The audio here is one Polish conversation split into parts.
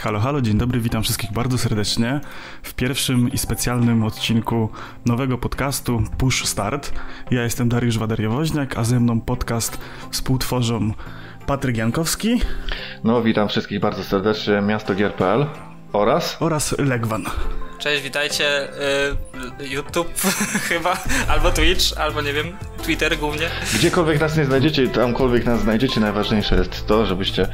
Halo, halo, dzień dobry, witam wszystkich bardzo serdecznie w pierwszym i specjalnym odcinku nowego podcastu Push Start. Ja jestem Dariusz Wadariowoźniak, a ze mną podcast współtworzą Patryk Jankowski. No, witam wszystkich bardzo serdecznie, miasto Gier.pl oraz... Oraz Legwan. Cześć, witajcie. Y, YouTube chyba, albo Twitch, albo nie wiem, Twitter głównie. Gdziekolwiek nas nie znajdziecie, tamkolwiek nas znajdziecie, najważniejsze jest to, żebyście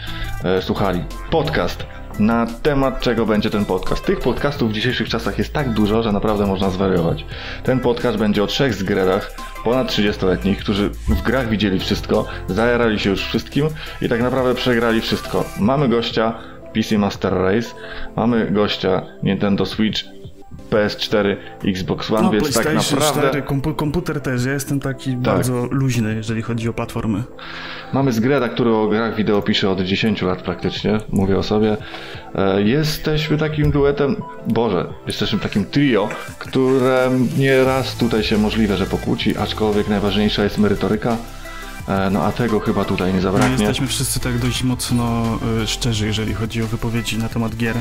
e, słuchali. Podcast. Na temat czego będzie ten podcast? Tych podcastów w dzisiejszych czasach jest tak dużo, że naprawdę można zwariować. Ten podcast będzie o trzech zgredach, ponad 30-letnich, którzy w grach widzieli wszystko, zajarali się już wszystkim i tak naprawdę przegrali wszystko. Mamy gościa PC Master Race, mamy gościa Nintendo Switch PS4, Xbox One, No, więc tak naprawdę 4, kompu- komputer też. Ja jestem taki bardzo luźny, jeżeli chodzi o platformy. mamy Zgreda, który o grach wideo pisze od 10 lat praktycznie, mówię o sobie. E, Jesteśmy takim duetem, Boże, jesteśmy takim trio, które nieraz tutaj się możliwe, że pokłóci, aczkolwiek najważniejsza jest merytoryka. E, No a tego chyba tutaj nie My zabraknie. jesteśmy wszyscy tak dość mocno y, szczerzy, jeżeli chodzi o wypowiedzi na temat gier.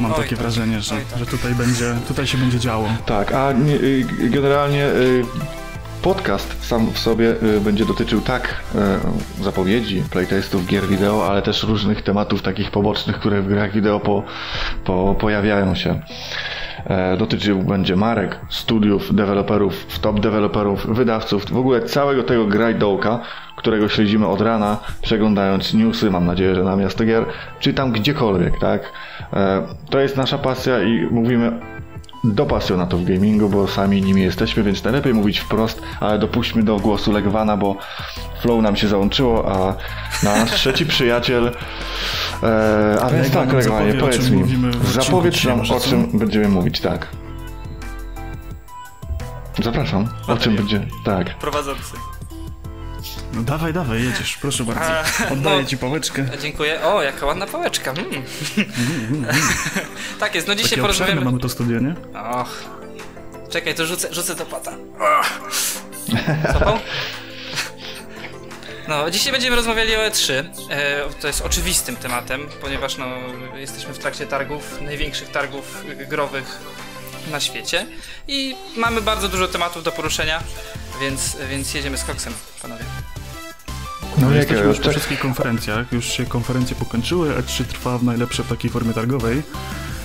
Mam Oj, takie tak. wrażenie, że, Oj, tak. że tutaj, będzie, tutaj się będzie działo. Tak, a nie, y, generalnie y, podcast sam w sobie y, będzie dotyczył tak zapowiedzi, playtestów, gier wideo, ale też różnych tematów takich pobocznych, które w grach wideo po, po, pojawiają się. E, Dotyczył będzie marek, studiów, deweloperów, top deweloperów, wydawców, w ogóle całego tego grajdołka, którego śledzimy od rana, przeglądając newsy, mam nadzieję, że na Miasto Gier, czy tam gdziekolwiek, tak? E, To jest nasza pasja i mówimy do pasjonatów gamingu, bo sami nimi jesteśmy, więc najlepiej mówić wprost, ale dopuśćmy do głosu Legwana, bo flow nam się załączyło, a nasz trzeci przyjaciel. E, a więc Legwan tak, Legwanie, powiedz czym mi, zapowiedz nam o czym będziemy mówić, tak. Zapraszam. O czym będzie. Tak. Prowadzący. No dawaj, dawaj, jedziesz, proszę bardzo. Oddaję no. ci pałeczkę. Dziękuję. O, jaka ładna pałeczka. Mm. tak jest, no dzisiaj Takie porozmawiamy... mamy to studio, nie? Och. Czekaj, to rzucę, rzucę to pata. Zapał? No, dzisiaj będziemy rozmawiali o E3. E, to jest oczywistym tematem, ponieważ no, jesteśmy w trakcie targów, największych targów growych na świecie i mamy bardzo dużo tematów do poruszenia, więc, więc jedziemy z koksem, panowie. No, jakie- jesteśmy już po tak- wszystkich konferencjach, już się konferencje pokończyły, E3 trwa w najlepsze w takiej formie targowej.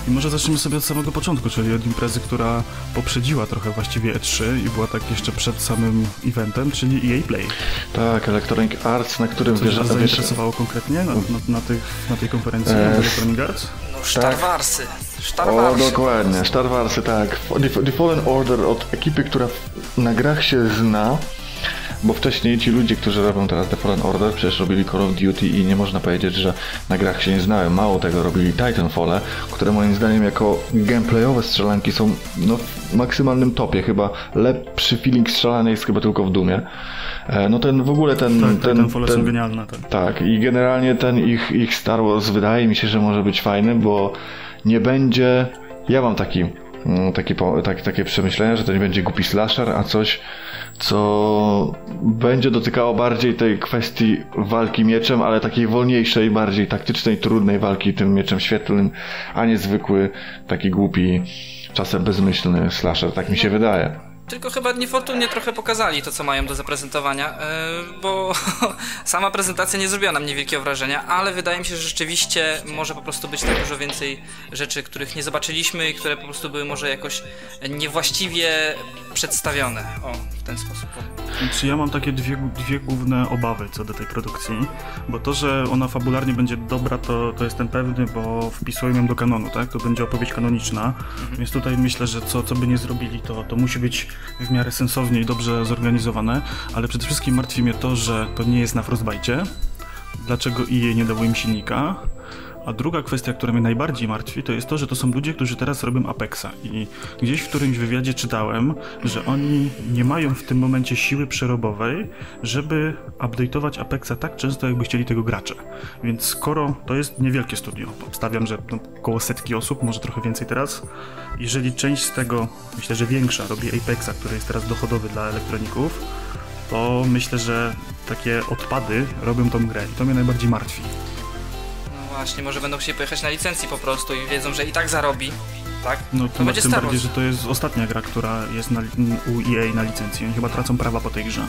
I może zaczniemy sobie od samego początku, czyli od imprezy, która poprzedziła trochę właściwie E3 i była tak jeszcze przed samym eventem, czyli EA Play. Tak, Electronic Arts, na którym Coś wierzę. wiesz- zainteresowało konkretnie na, na, na, tych, na tej konferencji Eee, w Electronic Arts? No, Star Warsy. Star O, Warsy. dokładnie, Star Warsy, tak. The, Fallen Order od ekipy, która na grach się zna, bo wcześniej ci ludzie, którzy robią teraz The Fallen Order, przecież robili Call of Duty i nie można powiedzieć, że na grach się nie znałem. Mało tego, robili Titanfall, które moim zdaniem jako gameplayowe strzelanki są no, w maksymalnym topie. Chyba lepszy feeling strzelania jest chyba tylko w Dumie. E, No ten w ogóle ten... Tak, ten, ten, ten są genialne. Tak. tak, i generalnie ten ich, ich Star Wars wydaje mi się, że może być fajny, bo nie będzie. Ja mam taki, mm, taki, tak, takie przemyślenie, że to nie będzie głupi slasher, a coś, co będzie dotykało bardziej tej kwestii walki mieczem, ale takiej wolniejszej, bardziej taktycznej, trudnej walki tym mieczem świetlnym, a nie zwykły, taki głupi, czasem bezmyślny slasher, tak mi się wydaje. Tylko chyba niefortunnie trochę pokazali to, co mają do zaprezentowania, yy, bo sama prezentacja nie zrobiła na mnie wielkiego wrażenia, ale wydaje mi się, że rzeczywiście może po prostu być tak dużo więcej rzeczy, których nie zobaczyliśmy i które po prostu były może jakoś niewłaściwie przedstawione. O, w ten sposób. Znaczy ja mam takie dwie, dwie główne obawy co do tej produkcji, bo to, że ona fabularnie będzie dobra, to, to jestem pewny, bo wpisują ją do kanonu, tak? To będzie opowieść kanoniczna, więc tutaj myślę, że co, co by nie zrobili, to, to musi być w miarę sensownie i dobrze zorganizowane, ale przede wszystkim martwi mnie to, że to nie jest na Frostbite. Dlaczego EA nie dało im silnika? A druga kwestia, która mnie najbardziej martwi, to jest to, że to są ludzie, którzy teraz robią Apexa. I gdzieś w którymś wywiadzie czytałem, że oni nie mają w tym momencie siły przerobowej, żeby update'ować Apexa tak często, jakby chcieli tego gracze. Więc skoro to jest niewielkie studio, obstawiam, że no, około setki osób, może trochę więcej teraz, jeżeli część z tego, myślę, że większa, robi Apexa, który jest teraz dochodowy dla elektroników, to myślę, że takie odpady robią tą grę i to mnie najbardziej martwi. Właśnie, może będą chcieli pojechać na licencji po prostu i wiedzą, że i tak zarobi, tak? No to tym, będzie tym Star bardziej, Wars. że to jest ostatnia gra, która jest na, u EA na licencji. Oni chyba tracą prawa po tej grze. No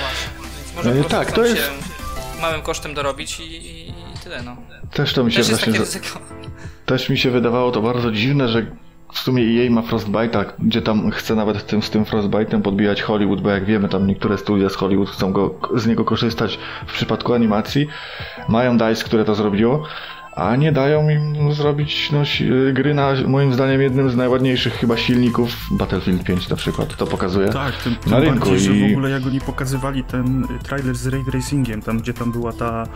właśnie, więc może E, tak, to jest- się małym kosztem dorobić i, i, i tyle, no. Też to mi się Też jest właśnie... takie za- ryzyko. Też mi się wydawało to bardzo dziwne, że w sumie EA ma Frostbite'a, gdzie tam chce nawet tym, z tym Frostbite'em podbijać Hollywood, bo jak wiemy, tam niektóre studia z Hollywood chcą go, z niego korzystać w przypadku animacji. Mają DICE, które to zrobiło, a nie dają im zrobić no, gry na, moim zdaniem, jednym z najładniejszych chyba silników, Battlefield 5 na przykład, to pokazuje. Tak, tym, tym Na rynku bardziej, że i- w ogóle jak oni pokazywali ten trailer z Ray Tracingiem, tam gdzie tam była ta,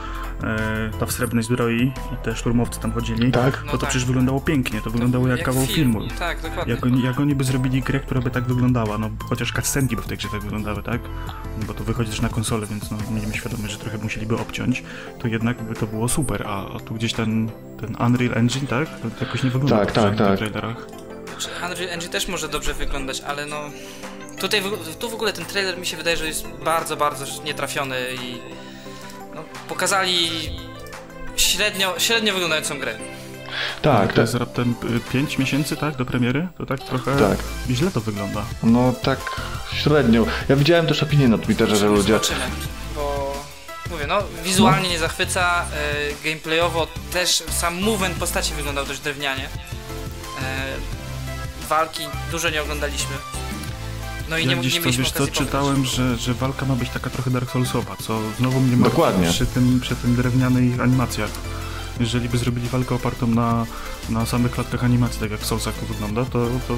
ta w srebrnej zbroi i te szturmowcy tam chodzili, Tak. to No to tak. przecież wyglądało pięknie, to wyglądało jak, kawał film. filmu. Tak, dokładnie. Jak oni, jak oni by zrobili grę, która by tak wyglądała, no chociaż cutscenki by w tej grze tak wyglądały, tak? No, bo to wychodzi też na konsolę, więc no, miejmy świadomość, że trochę musieliby obciąć, to jednak by to było super, a, a tu gdzieś ten, ten Unreal Engine, tak? To, to jakoś nie wygląda Tak, dobrze tak, w tych tak. trailerach. Znaczy, Unreal Engine też może dobrze wyglądać, ale no... Tutaj tu w ogóle ten trailer mi się wydaje, że jest bardzo, bardzo nietrafiony i... No, pokazali średnio, średnio wyglądającą grę. Tak, to tak. jest raptem 5 miesięcy, tak? Do premiery? To tak trochę Tak. źle to wygląda. No tak średnio. Ja widziałem też opinie na Twitterze, że ludzie... Zobaczymy, bo... Mówię, no, wizualnie nie zachwyca, e, gameplayowo też sam movement postaci wyglądał dość drewnianie. E, walki dużo nie oglądaliśmy. No i Ja nie, gdzieś nie to, wiesz czytałem, że, że walka ma być taka trochę Dark Soulsowa, co znowu mnie martwi Dokładnie. przy tym, przy tym drewnianych animacjach. Jeżeli by zrobili walkę opartą na, na samych klatkach animacji, tak jak w Soulsach to wygląda, to, to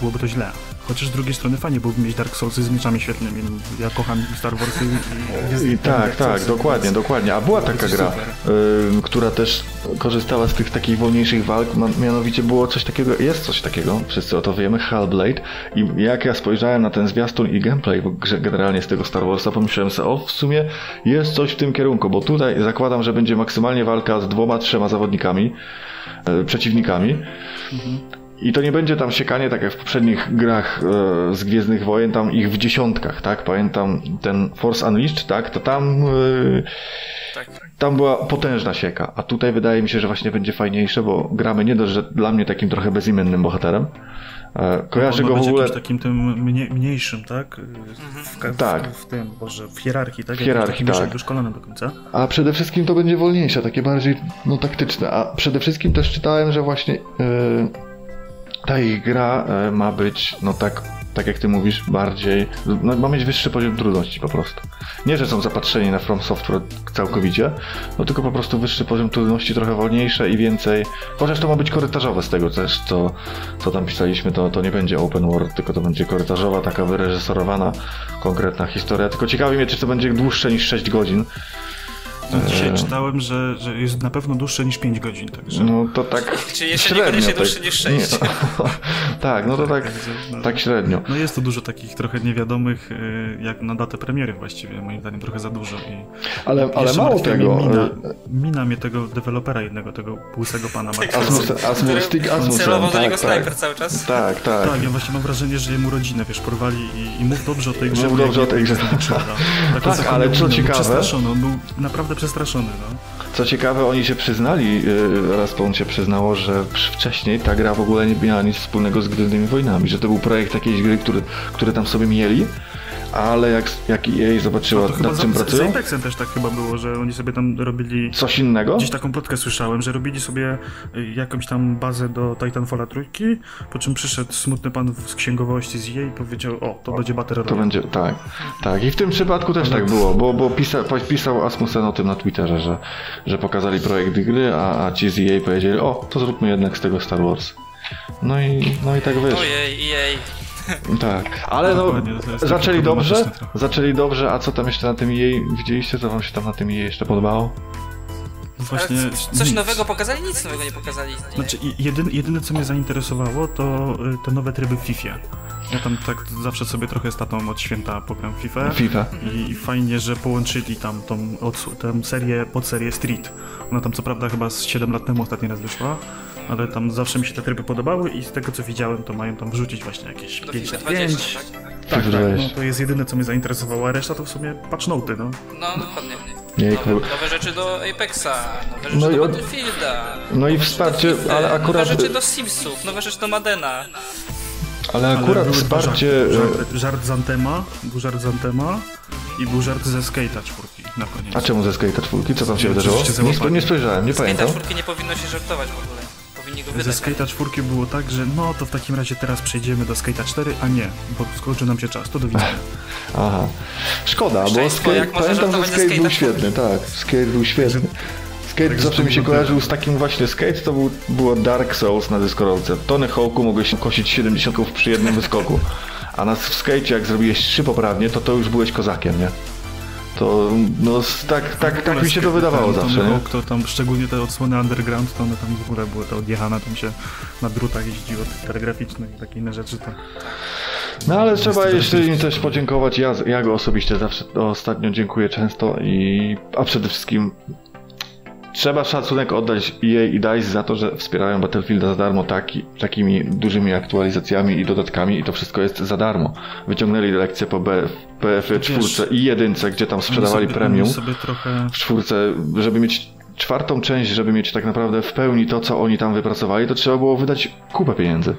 byłoby to źle. Chociaż z drugiej strony fajnie byłoby mieć Dark Soulsy z mieczami świetlnymi. No, Ja kocham Star Warsy i, i, I tak, tak, Soulsy, dokładnie, więc- dokładnie. A była taka gra, y, która też korzystała z tych takich wolniejszych walk, mianowicie było coś takiego, jest coś takiego, wszyscy o to wiemy, Hellblade. I jak ja spojrzałem na ten zwiastun i gameplay generalnie z tego Star Warsa, pomyślałem sobie, o w sumie jest coś w tym kierunku, bo tutaj zakładam, że będzie maksymalnie walka z dwoma, trzema zawodnikami, y, przeciwnikami. I to nie będzie tam siekanie, tak jak w poprzednich grach e, z Gwiezdnych Wojen, tam ich w dziesiątkach, tak? Pamiętam ten Force Unleashed, tak? To tam, e, Tak. tam była potężna sieka, a tutaj wydaje mi się, że właśnie będzie fajniejsze, bo gramy nie dość, że dla mnie takim trochę bezimiennym bohaterem. E, kojarzę On ma go w ogóle... takim tym mnie, mniejszym, tak? W, ka- w, Tak. w, tym, Boże, w hierarchii, tak? W hierarchii, tak. do końca. A przede wszystkim to będzie wolniejsze, takie bardziej no, taktyczne. A przede wszystkim też czytałem, że właśnie e, ta ich gra e, ma być, no tak, tak jak ty mówisz, bardziej. No, ma mieć wyższy poziom trudności po prostu. Nie, że są zapatrzeni na From Software całkowicie, no tylko po prostu wyższy poziom trudności, trochę wolniejsze i więcej. Chociaż to ma być korytarzowe z tego też, co, co tam pisaliśmy, to, to nie będzie open world, tylko to będzie korytarzowa, taka wyreżyserowana, konkretna historia. Tylko ciekawi mnie, czy to będzie dłuższe niż 6 godzin. No, dzisiaj Eee. czytałem, że, że jest na pewno dłuższe niż 5 godzin, także... No to tak. Czyli jeszcze średnio, niekoniecznie tak. dłuższy niż sześć. Nie, tak, no to tak, no. tak średnio. No jest tu dużo takich trochę niewiadomych, y, jak na datę premiery właściwie, moim zdaniem trochę za dużo. I Ale, ale mało tego. Mina, e, mina mnie tego dewelopera jednego, tego łysego pana Marka. Asmus, Asmus, Stick Asmusen, Celował do niego tak, snajper tak. cały czas. Tak, tak. Tak, ja właśnie mam wrażenie, że jemu rodzinę, wiesz, porwali i, i mów dobrze o tej grze. Mów dobrze o tej grze. Tak, Tak, ale co ciekawe- Był przestraszony, on był naprawdę no. Co ciekawe, oni się przyznali, e, Respawn się przyznało, że wcześniej ta gra w ogóle nie miała nic wspólnego z Gwiezdnymi Wojnami, że to był projekt jakiejś gry, który, który tam sobie mieli, ale jak, jak EA zobaczyła, To chyba nad czym z pracują, Apexem też tak chyba było, że oni sobie tam robili... coś innego, Gdzieś taką plotkę słyszałem, że robili sobie y, jakąś tam bazę do Titanfalla trójki, po czym przyszedł smutny pan z księgowości z jej i powiedział, o, to będzie Battle To Royale. będzie, tak. Tak, i w tym przypadku też tak było, bo, bo pisa, pisał Asmusen o tym na Twitterze, że, że pokazali projekt gry, a, a ci z EA powiedzieli, o, to zróbmy jednak z tego Star Wars. No i, no i tak wyszło. Ojej, jej. Tak, ale no, takie zaczęli dobrze, zaczęli dobrze, a co tam jeszcze na tym EA widzieliście, co wam się tam na tym EA jeszcze podobało? Właśnie Ale coś nic. nowego pokazali? Nic nowego nie pokazali. Nie. Znaczy, jedyne, jedyne co mnie zainteresowało, to y, te nowe tryby w FIFA. Ja tam tak zawsze sobie trochę z tatą od święta pogram FIFA. FIFA. I fajnie, że połączyli tam tą, tę serię, podserię Street. Ona tam co prawda chyba z 7 lat temu ostatni raz wyszła, ale tam zawsze mi się te tryby podobały i z tego co widziałem, to mają tam wrzucić właśnie jakieś Do 5 FIFA na 5. 20, tak? Tak, tak, 20. no to jest jedyne co mnie zainteresowało, a reszta to w sumie patch noty, no. No, dokładnie. Jejku. Nowe, nowe rzeczy do Apexa, nowe rzeczy No i do Battlefielda. no i wsparcie, ale akurat- Nowe rzeczy do Simsów, nowe rzeczy do Madena. Ale Ale akurat dwa wsparcie... żarty. e, Żart, żart z Antema, był żart z Antema i był żart ze Skate'a czwórki na koniec. A czemu ze Skate'a czwórki? Co tam się wydarzyło? Nie, nie spojrzałem, nie pamiętam. czwórki nie powinno się żartować w ogóle. Powinni go Ze wydać. Skate'a czwórki było tak, że no to w takim razie teraz przejdziemy do Skate'a 4, a nie, bo skończy nam się czas, to do widzenia. Aha. Szkoda, bo skate, pamiętam, że skate był świetny, tak. Skate był świetny. Skate Tak, zawsze mi się kojarzył z takim właśnie skate, to był, było Dark Souls na dyskorolce. Tony Hawk'u mogłeś kosić 70 przy jednym wyskoku. A na w skate jak zrobiłeś trzy poprawnie, to to już byłeś kozakiem, nie? To no tak, tak, tak mi się to wydawało ten, zawsze? Hawk, to tam szczególnie te odsłony underground, to one tam w ogóle były to odjechane, tam się na drutach jeździło, telegraficzne i takie inne rzeczy, to No ale trzeba jeszcze im też podziękować. Ja, ja go osobiście zawsze ostatnio dziękuję często i a przede wszystkim trzeba szacunek oddać EA i DICE za to, że wspierają Battlefielda za darmo taki, takimi dużymi aktualizacjami i dodatkami i to wszystko jest za darmo. Wyciągnęli lekcję po BF, BF4 Wiesz, i jedynce, gdzie tam sprzedawali sobie, premium trochę... w czwórce, żeby mieć czwartą część, żeby mieć tak naprawdę w pełni to, co oni tam wypracowali, to trzeba było wydać kupę pieniędzy.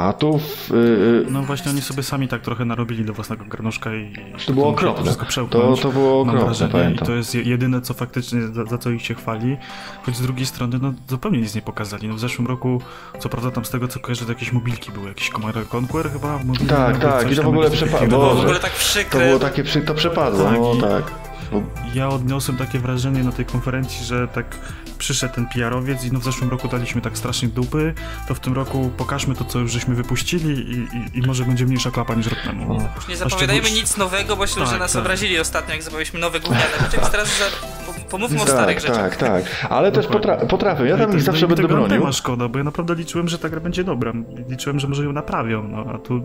A tu w, yy, No właśnie oni sobie sami tak trochę narobili do własnego garnuszka i... To było okropne. wszystko To, to było okropne, wrażenie, pamiętam. I to jest je- jedyne, co faktycznie, za, za co ich się chwali. Choć z drugiej strony, no zupełnie nic nie pokazali. No w zeszłym roku, co prawda tam z tego, co kojarzę, to jakieś mobilki były. Jakiś Command Conquer chyba? Mobilny, Tak, albo tak, i to w ogóle jakieś przepa- takie Boże. To w wiadomo. ogóle tak To było takie, przy, to przepadło, Tak, no i- tak. Bo, Ja odniosłem takie wrażenie na tej konferencji, że tak przyszedł ten PR-owiec i no w zeszłym roku daliśmy tak strasznie dupy, to w tym roku pokażmy to, co już żeśmy wypuścili i, i, i może będzie mniejsza klapa niż rok temu. Już nie zapowiadajmy szczegół- nic nowego, bo że Tak, nas tak. obrazili ostatnio, jak zapowiedzieliśmy nowe gówniane teraz za... po- pomówmy o starych tak, rzeczach. tak, tak. Ale też potra- potrafię, ja No tam ich zawsze no będę bronił. Antema szkoda, bo ja naprawdę liczyłem, że ta gra będzie dobra. Liczyłem, że może ją naprawią, no a tu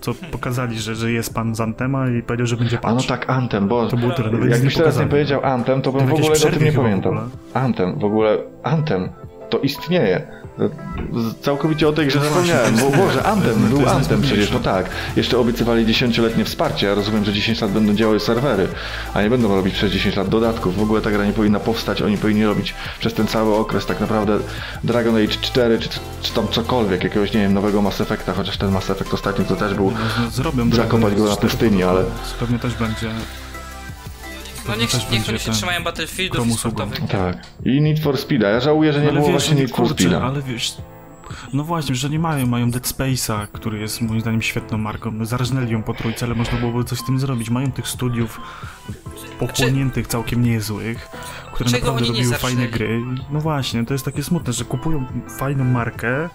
co pokazali, że, że jest pan z Antema i powiedział, że będzie A no tak, Anthem, bo To było tyle, nic jakbyś nie teraz nie powiedział Anthem, to bym To w ogóle o tym nie pamiętał. ogóle. Anthem, w ogóle Anthem, to istnieje. Z- Całkowicie o tej grze No zapomniałem, bo Boże, Anthem, był Anthem przecież, no tak. Jeszcze obiecywali dziesięcioletnie wsparcie, ja rozumiem, że 10 lat będą działały serwery, a nie będą robić przez 10 lat dodatków. W ogóle ta gra nie powinna powstać, oni powinni robić przez ten cały okres tak naprawdę Dragon Age 4, czy, czy tam cokolwiek, jakiegoś, nie wiem, nowego Mass Effecta, chociaż ten Mass Effect ostatni to też był... No, no, zrobią Zakopać go na pustyni, ale- Pewnie też będzie. No też niech, niech oni się trzymają Battlefieldów i sportowych. Tak. I Need for Speeda. Ja żałuję, że nie ale było wiesz, właśnie Need for Speeda. ale wiesz... No właśnie, że nie mają, mają Dead Space'a, który jest moim zdaniem świetną marką. No, Zarżnęli ją po trójce, ale można byłoby coś z tym zrobić. Mają tych studiów pochłoniętych całkiem niezłych, które Czego naprawdę oni nie robiły fajne zarżnęli? gry. No właśnie, to jest takie smutne, że kupują fajną markę,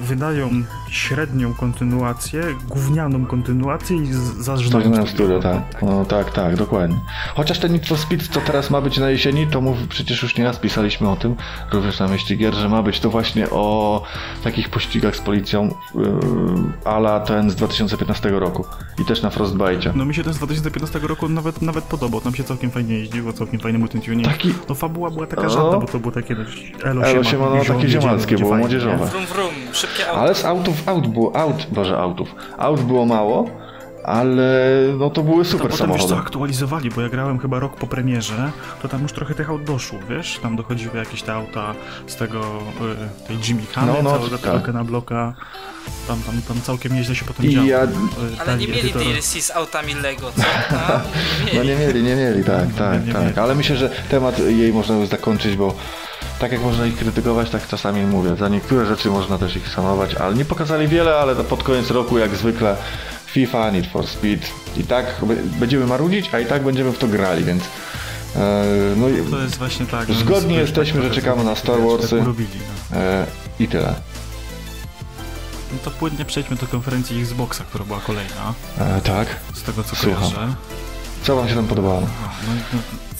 wydają średnią kontynuację, gównianą kontynuację i z- zażnają Zażynałem studio. studio, tak. No tak, tak, dokładnie. Chociaż ten Need for Speed, co teraz ma być na jesieni, to mów, przecież już nieraz pisaliśmy o tym, również na mieście gier, że ma być to właśnie o takich pościgach z policją yy, ala ten z 2015 roku. I też na Frostbite. No mi się ten z 2015 roku nawet, nawet podobał, tam się całkiem fajnie jeździło, całkiem fajny multituning. Taki- No fabuła była taka No. żadna, bo to było takie elo, Elo siema, no, takie ziemalskie było, fajnie, młodzieżowe. Wrum, wrum, szybkie auto. Ale z autów, aut było, aut, boże autów. Aut było mało, ale no to były To super potem wiesz co, samochody. aktualizowali, bo ja grałem chyba rok po premierze, to tam już trochę tych aut doszło, wiesz? Tam dochodziły jakieś te auta z tego, y, tej Jimmy Hany, No, no, całego tak. tego na bloka. Tam, tam, tam całkiem nieźle się potem I działo. ja- Y, Ale nie mieli edytor- DLC z autami Lego, co? A? Nie No mieli. nie mieli, nie mieli, tak, tak, nie tak. mieli. Ale myślę, że temat jej można już zakończyć, bo tak jak można ich krytykować, tak czasami mówię. Za niektóre rzeczy można też ich szanować, ale nie pokazali wiele, ale pod koniec roku jak zwykle FIFA, Need for Speed i tak będziemy marudzić, a i tak będziemy w to grali, więc e, no i To jest właśnie tak. no, Zgodni wiesz, jesteśmy, tak że czekamy na tak, Star wiesz, Warsy. Tak urobili, no. e, i tyle. no to płynnie przejdźmy do konferencji Xboxa, która była kolejna, E, tak. z tego co Słucham. kojarzę. Co wam się tam podobało? No, no,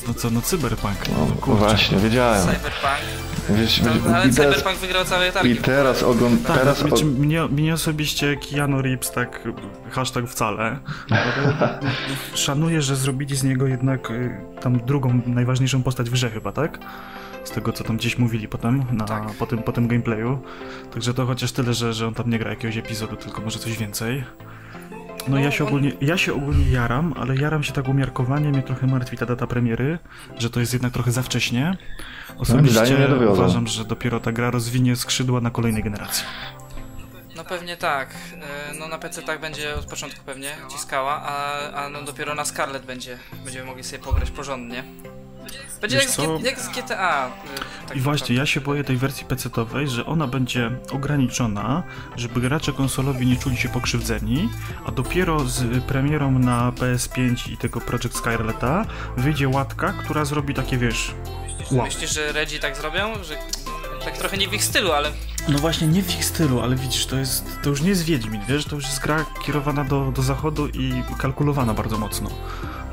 no co, no Cyberpunk. No, kurczę. właśnie, wiedziałem. Cyberpunk. Wiesz, No, wiesz, ale i teraz, Cyberpunk wygrał całe i targi. teraz ogląd... Tak, teraz znaczy, o... mnie, mnie osobiście Keanu Reeves tak hashtag wcale. ale Szanuję, że zrobili z niego jednak y, tam drugą najważniejszą postać w grze chyba, tak? Z tego co tam gdzieś mówili potem na, Tak. po, tym, po tym gameplayu. Także to chociaż tyle, że, że on tam nie gra jakiegoś epizodu, tylko może coś więcej. No ja się, on- ogólnie, ja się ogólnie jaram, ale jaram się tak umiarkowanie, mnie trochę martwi ta data premiery, że to jest jednak trochę za wcześnie. zdaniem Osobiście dowiozą. uważam, że dopiero ta gra rozwinie skrzydła na kolejnej generacji. No pewnie tak. E, No na PC tak będzie od początku pewnie ciskała, a, a no dopiero na Scarlet będzie, będziemy mogli sobie pograć porządnie. Będzie jak z, jak z GTA. e, tak I właśnie, ja się boję tej wersji PC-owej, że ona będzie ograniczona, żeby gracze konsolowi nie czuli się pokrzywdzeni, a dopiero z premierą na PS5 i tego Project Scarletta wyjdzie łatka, która zrobi takie, wiesz, wow. Myślisz, że Redzi tak zrobią? Że tak trochę nie w ich stylu, ale No właśnie, nie w ich stylu, ale widzisz, to jest, to już nie jest Wiedźmin, wiesz, to już jest gra kierowana do, do zachodu i kalkulowana bardzo mocno.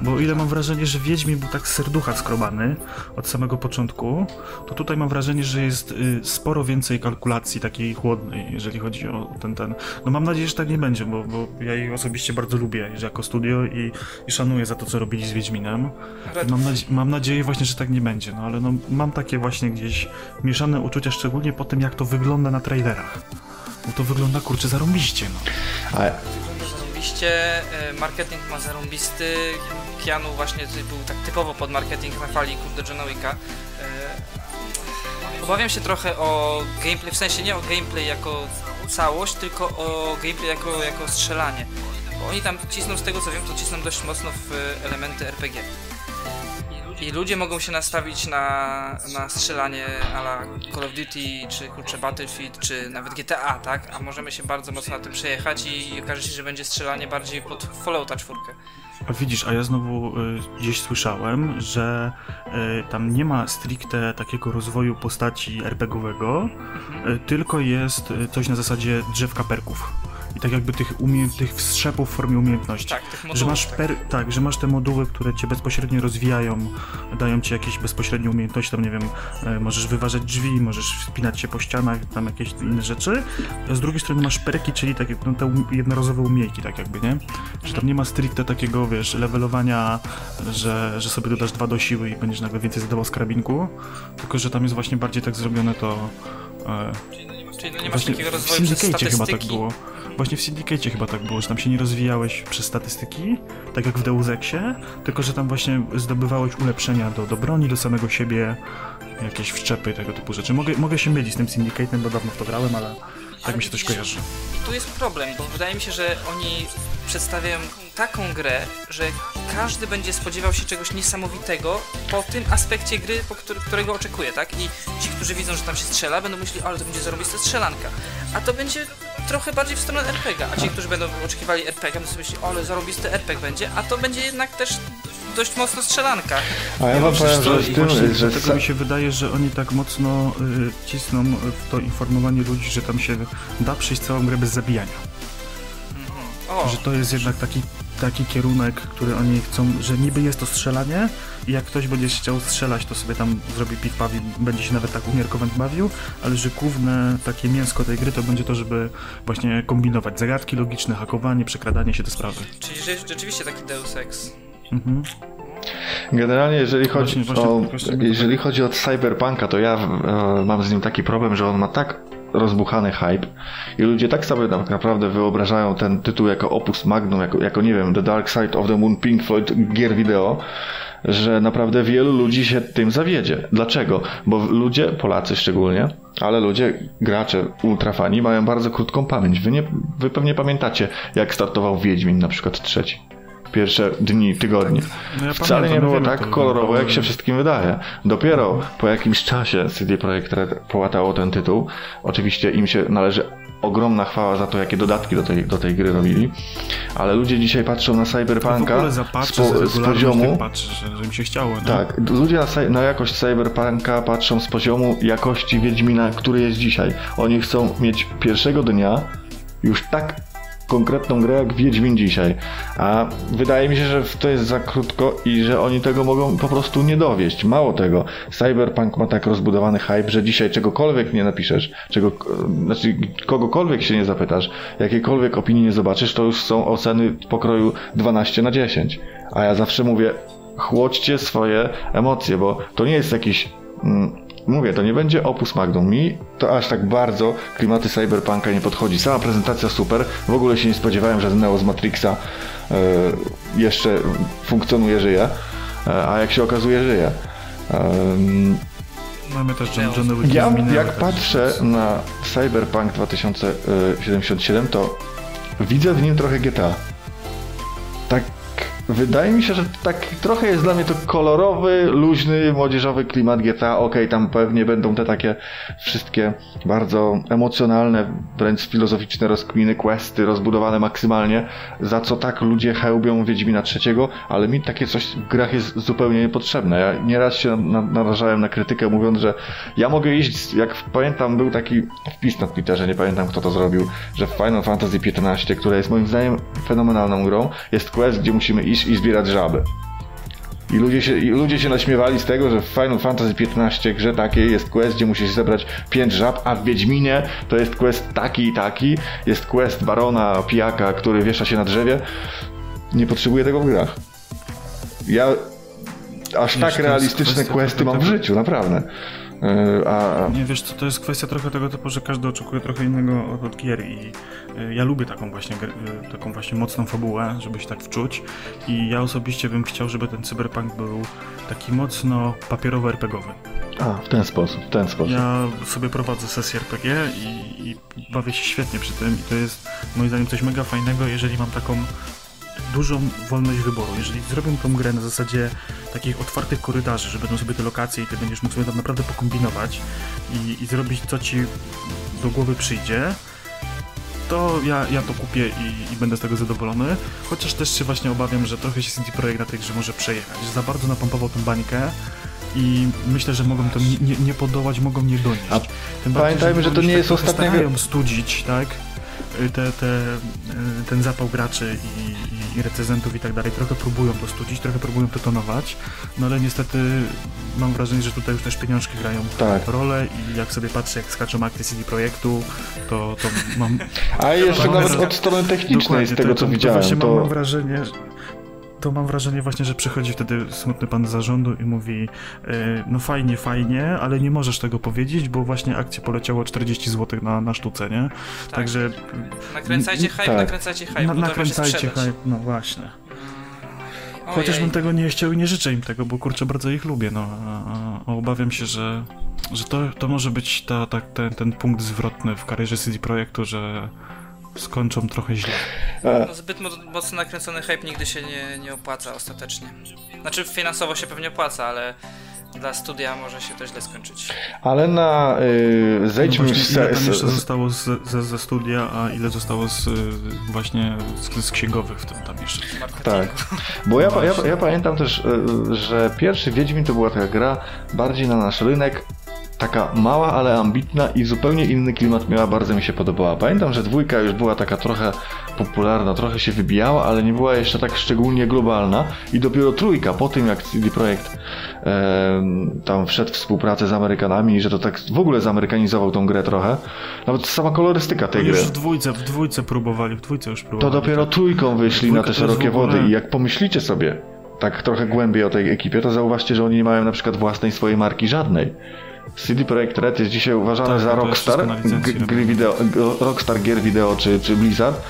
Bo ile mam wrażenie, że Wiedźmin był tak serducha skrobany od samego początku, to tutaj mam wrażenie, że jest y, sporo więcej kalkulacji takiej chłodnej, jeżeli chodzi o ten, ten. No mam nadzieję, że tak nie będzie, bo, bo ja jej osobiście bardzo lubię jako studio i, i szanuję za to, co robili z Wiedźminem. Mam, nadzie- mam nadzieję właśnie, że tak nie będzie, no ale no, mam takie właśnie gdzieś mieszane uczucia, szczególnie po tym, jak to wygląda na trailerach. Bo to wygląda, kurczę, zarąbiście, no. A wygląda zarąbiście, e, marketing ma zarąbisty, Keanu właśnie był tak typowo pod marketing na fali kurde Johna Wicka. E, Obawiam się trochę o gameplay, w sensie nie o gameplay jako całość, tylko o gameplay jako, jako strzelanie. Bo oni tam cisną, z tego co wiem, to cisną dość mocno w e, elementy RPG. I ludzie mogą się nastawić na, na strzelanie a la Call of Duty, czy kurczę Battlefield, czy nawet GTA, tak? A możemy się bardzo mocno na tym przejechać i okaże się, że będzie strzelanie bardziej pod Fallouta 4. A widzisz, a ja znowu y, gdzieś słyszałem, że y, tam nie ma stricte takiego rozwoju postaci RPGowego, y, tylko jest y, coś na zasadzie drzewka perków. Tak jakby tych, umie- tych wstrzepów w formie umiejętności. Tak, tych modułów. Że masz, tak. per, tak, że masz te moduły, które cię bezpośrednio rozwijają, dają ci jakieś bezpośrednie umiejętności, tam nie wiem, e, możesz wyważać drzwi, możesz wspinać się po ścianach, tam jakieś inne rzeczy. A z drugiej strony masz perki, czyli takie no, te um- jednorazowe umiejki, tak jakby, nie? Że tam nie ma stricte takiego, wiesz, levelowania, że, że sobie dodasz dwa do siły i będziesz nagle więcej zadawał z karabinku, tylko że tam jest właśnie bardziej tak zrobione to... E, Czyli no nie masz Właśnie takiego rozwoju przez Syndicate chyba statystyki. tak było. Właśnie w Syndicate chyba tak było, że tam się nie rozwijałeś przez statystyki, tak jak w Deus Exie, tylko że tam właśnie zdobywałeś ulepszenia do, do broni, do samego siebie, jakieś wszczepy, tego typu rzeczy. Mogę, mogę się mylić z tym Syndicate'em, bo dawno w to grałem, ale tak mi się coś kojarzy. I tu jest problem, bo wydaje mi się, że oni przedstawiają taką grę, że każdy będzie spodziewał się czegoś niesamowitego po tym aspekcie gry, po który, którego oczekuje, tak? I ci, którzy widzą, że tam się strzela, będą myśleli, ale to będzie zarobista strzelanka. A to będzie trochę bardziej w stronę RPG, a ci, którzy będą oczekiwali RPG, będą sobie myśleli, ale zarobisty RPG będzie, a to będzie jednak też dość mocno strzelanka. A ja wam Wiesz powiem, że tym, właśnie że dlatego sa- mi się wydaje, że oni tak mocno y, cisną w to informowanie ludzi, że tam się da przejść całą grę bez zabijania. O, Że to jest jednak taki, taki kierunek, który oni chcą, że niby jest to strzelanie i jak ktoś będzie chciał strzelać, to sobie tam zrobi piw paw i będzie się nawet tak umiarkowanie bawił, ale że główne takie mięsko tej gry to będzie to, żeby właśnie kombinować zagadki logiczne, hakowanie, przekradanie się do sprawy. czyli że- rzeczywiście taki Deus Ex. Mhm. Generalnie, jeżeli chodzi, Właśnie- właśnie- o, właśnie- jeżeli chodzi o Cyberpunka, to ja e, mam z nim taki problem, że on ma tak rozbuchany hype i ludzie tak sobie tak naprawdę wyobrażają ten tytuł jako opus magnum, jako, jako nie wiem, The Dark Side of the Moon, Pink Floyd, gier wideo, że naprawdę wielu ludzi się tym zawiedzie. Dlaczego? Bo ludzie, Polacy szczególnie, ale ludzie, gracze, ultrafani mają bardzo krótką pamięć. Wy, nie, wy pewnie pamiętacie, jak startował Wiedźmin na przykład trzeci. Pierwsze dni, tygodnie. No ja Wcale nie było wiemy tak kolorowo, no, jak się wszystkim wydaje. Dopiero po jakimś czasie CD Projekt Red połatało ten tytuł. Oczywiście im się należy ogromna chwała za to, jakie dodatki do tej, do tej gry robili. Ale ludzie dzisiaj patrzą na Cyberpunka ogóle z, z poziomu. tak że, że się chciało, nie? Tak, ludzie na, na jakość Cyberpunka patrzą z poziomu jakości Wiedźmina, który jest dzisiaj. Oni chcą mieć pierwszego dnia już tak konkretną grę jak Wiedźmin dzisiaj. A wydaje mi się, że to jest za krótko i że oni tego mogą po prostu nie dowieść. Mało tego, Cyberpunk ma tak rozbudowany hype, że dzisiaj czegokolwiek nie napiszesz, czego, znaczy kogokolwiek się nie zapytasz, jakiejkolwiek opinii nie zobaczysz, to już są oceny pokroju 12 na 10. A ja zawsze mówię, chłodźcie swoje emocje, bo to nie jest jakiś mm, mówię, to nie będzie opus magnum. Mi to aż tak bardzo klimaty cyberpunka nie podchodzi. Sama prezentacja super, w ogóle się nie spodziewałem, że Neo z Matrixa e, jeszcze funkcjonuje, żyje, e, a jak się okazuje, żyje. Mamy też John, John Ja jak patrzę na Cyberpunk 2077, to widzę w nim trochę GTA. Tak Wydaje mi się, że tak trochę jest dla mnie to kolorowy, luźny, młodzieżowy klimat GTA. Okej, okay, tam pewnie będą te takie wszystkie bardzo emocjonalne, wręcz filozoficzne rozkminy, questy rozbudowane maksymalnie, za co tak ludzie hełbią Wiedźmina trzeciego, ale mi takie coś w grach jest zupełnie niepotrzebne. Ja nieraz się na, narażałem na krytykę, mówiąc, że ja mogę iść, jak pamiętam, był taki wpis na Twitterze, nie pamiętam kto to zrobił, że w Final Fantasy XV, które jest moim zdaniem fenomenalną grą, jest quest, gdzie musimy iść iść i zbierać żaby. I ludzie, się, I ludzie się naśmiewali z tego, że w Final Fantasy XV grze takiej jest quest, gdzie musisz zebrać 5 żab, a w Wiedźminie to jest quest taki i taki. Jest quest barona pijaka, który wiesza się na drzewie. Nie potrzebuję tego w grach. Ja aż tak realistyczne questy mam w życiu, naprawdę. E, a... Nie, wiesz co, to jest kwestia trochę tego typu, że każdy oczekuje trochę innego od, od gier i e, ja lubię taką właśnie, e, taką właśnie mocną fabułę, żeby się tak wczuć i ja osobiście bym chciał, żeby ten cyberpunk był taki mocno papierowo-RPGowy. A, w ten sposób, w ten sposób. Ja sobie prowadzę sesję RPG i, i bawię się świetnie przy tym i to jest moim zdaniem coś mega fajnego, jeżeli mam taką dużą wolność wyboru. Jeżeli zrobią tą grę na zasadzie takich otwartych korytarzy, że będą sobie te lokacje i ty będziesz mógł sobie tam naprawdę pokombinować i, i zrobić co ci do głowy przyjdzie, to ja, ja to kupię i, i, będę z tego zadowolony. Chociaż też się właśnie obawiam, że trochę się CD Projekt na tej grze może przejechać. Za bardzo napompował tą bańkę i myślę, że mogą to nie, nie, nie podołać, mogą nie donieść. A pamiętajmy, że, że to nie jest ostatnia... Starają studzić, tak? te, te, ten zapał graczy i, i, i, recenzentów i tak dalej trochę próbują to studzić, trochę próbują to tonować, no ale niestety mam wrażenie, że tutaj już też pieniążki grają tak. rolę i jak sobie patrzę, jak skaczą akty CD Projektu, to, to mam... A jeszcze nawet od strony technicznej z tego, to, co to, widziałem, to... Mam, mam wrażenie, to mam wrażenie właśnie, że przychodzi wtedy smutny pan z zarządu i mówi e, no fajnie, fajnie, ale nie możesz tego powiedzieć, bo właśnie akcja poleciało 40 zł na, na sztuce, nie? Tak. Także... Nakręcajcie hype, tak. nakręcajcie hype, na, Nakręcajcie hype, no właśnie. Chociaż bym tego nie chciał i nie życzę im tego, bo kurczę, bardzo ich lubię, no. A, a obawiam się, że, że to, to może być ta, ta, ten, ten punkt zwrotny w karierze CD Projektu, że skończą trochę źle. No, zbyt mocno nakręcony hype nigdy się nie, nie opłaca ostatecznie. Znaczy finansowo się pewnie opłaca, ale dla studia może się to źle skończyć. Ale na yy, zejdźmy no Ile tam jeszcze zostało z, ze, ze studia, a ile zostało z, właśnie z, z księgowych w tym tam jeszcze? Tak. Bo ja, ja, ja, pamiętam też, y, że pierwszy Wiedźmin to była taka gra bardziej na nasz rynek, taka mała, ale ambitna i zupełnie inny klimat miała, bardzo mi się podobała. Pamiętam, że dwójka już była taka trochę popularna, trochę się wybijała, ale nie była jeszcze tak szczególnie globalna i dopiero trójka, po tym jak CD Projekt e, tam wszedł w współpracę z Amerykanami i że to tak w ogóle zamerykanizował tą grę trochę, nawet sama kolorystyka tej no gry. Już w dwójce, w dwójce próbowali, w dwójce już próbowali. To dopiero tak. trójką wyszli na te szerokie ogóle... wody i jak pomyślicie sobie, tak trochę głębiej o tej ekipie, to zauważcie, że oni nie mają na przykład własnej swojej marki żadnej. CD Projekt Red jest dzisiaj uważany tak, za Rockstar, gry wideo, Rockstar gier wideo czy, czy Blizzard,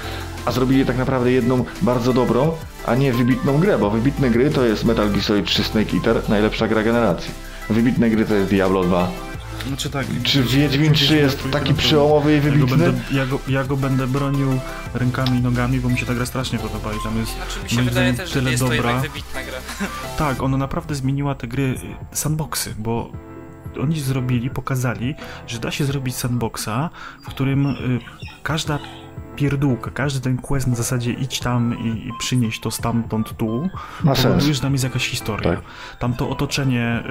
a zrobili tak naprawdę jedną bardzo dobrą, a nie wybitną grę, bo wybitne gry to jest Metal Gear Solid 3 Snake Eater, najlepsza gra generacji. Wybitne gry to jest Diablo 2. Znaczy tak, Czy Wiedźmin 3 jest taki przełomowy i wybitny? Ja go, będę, ja, go, ja go będę bronił rękami i nogami, bo mi się ta gra strasznie podoba i tam jest znaczy, mi się wydaje też, tyle że jest dobra. to wybitna gra. Tak, ona naprawdę zmieniła te gry y, sandboxy, bo oni zrobili, pokazali, że da się zrobić sandboxa, w którym y, każda pierdółka, każdy ten quest na zasadzie idź tam i, i przynieś to stamtąd tu, Ma powoduje, że tam jest jakaś historia. Tak. Tam to otoczenie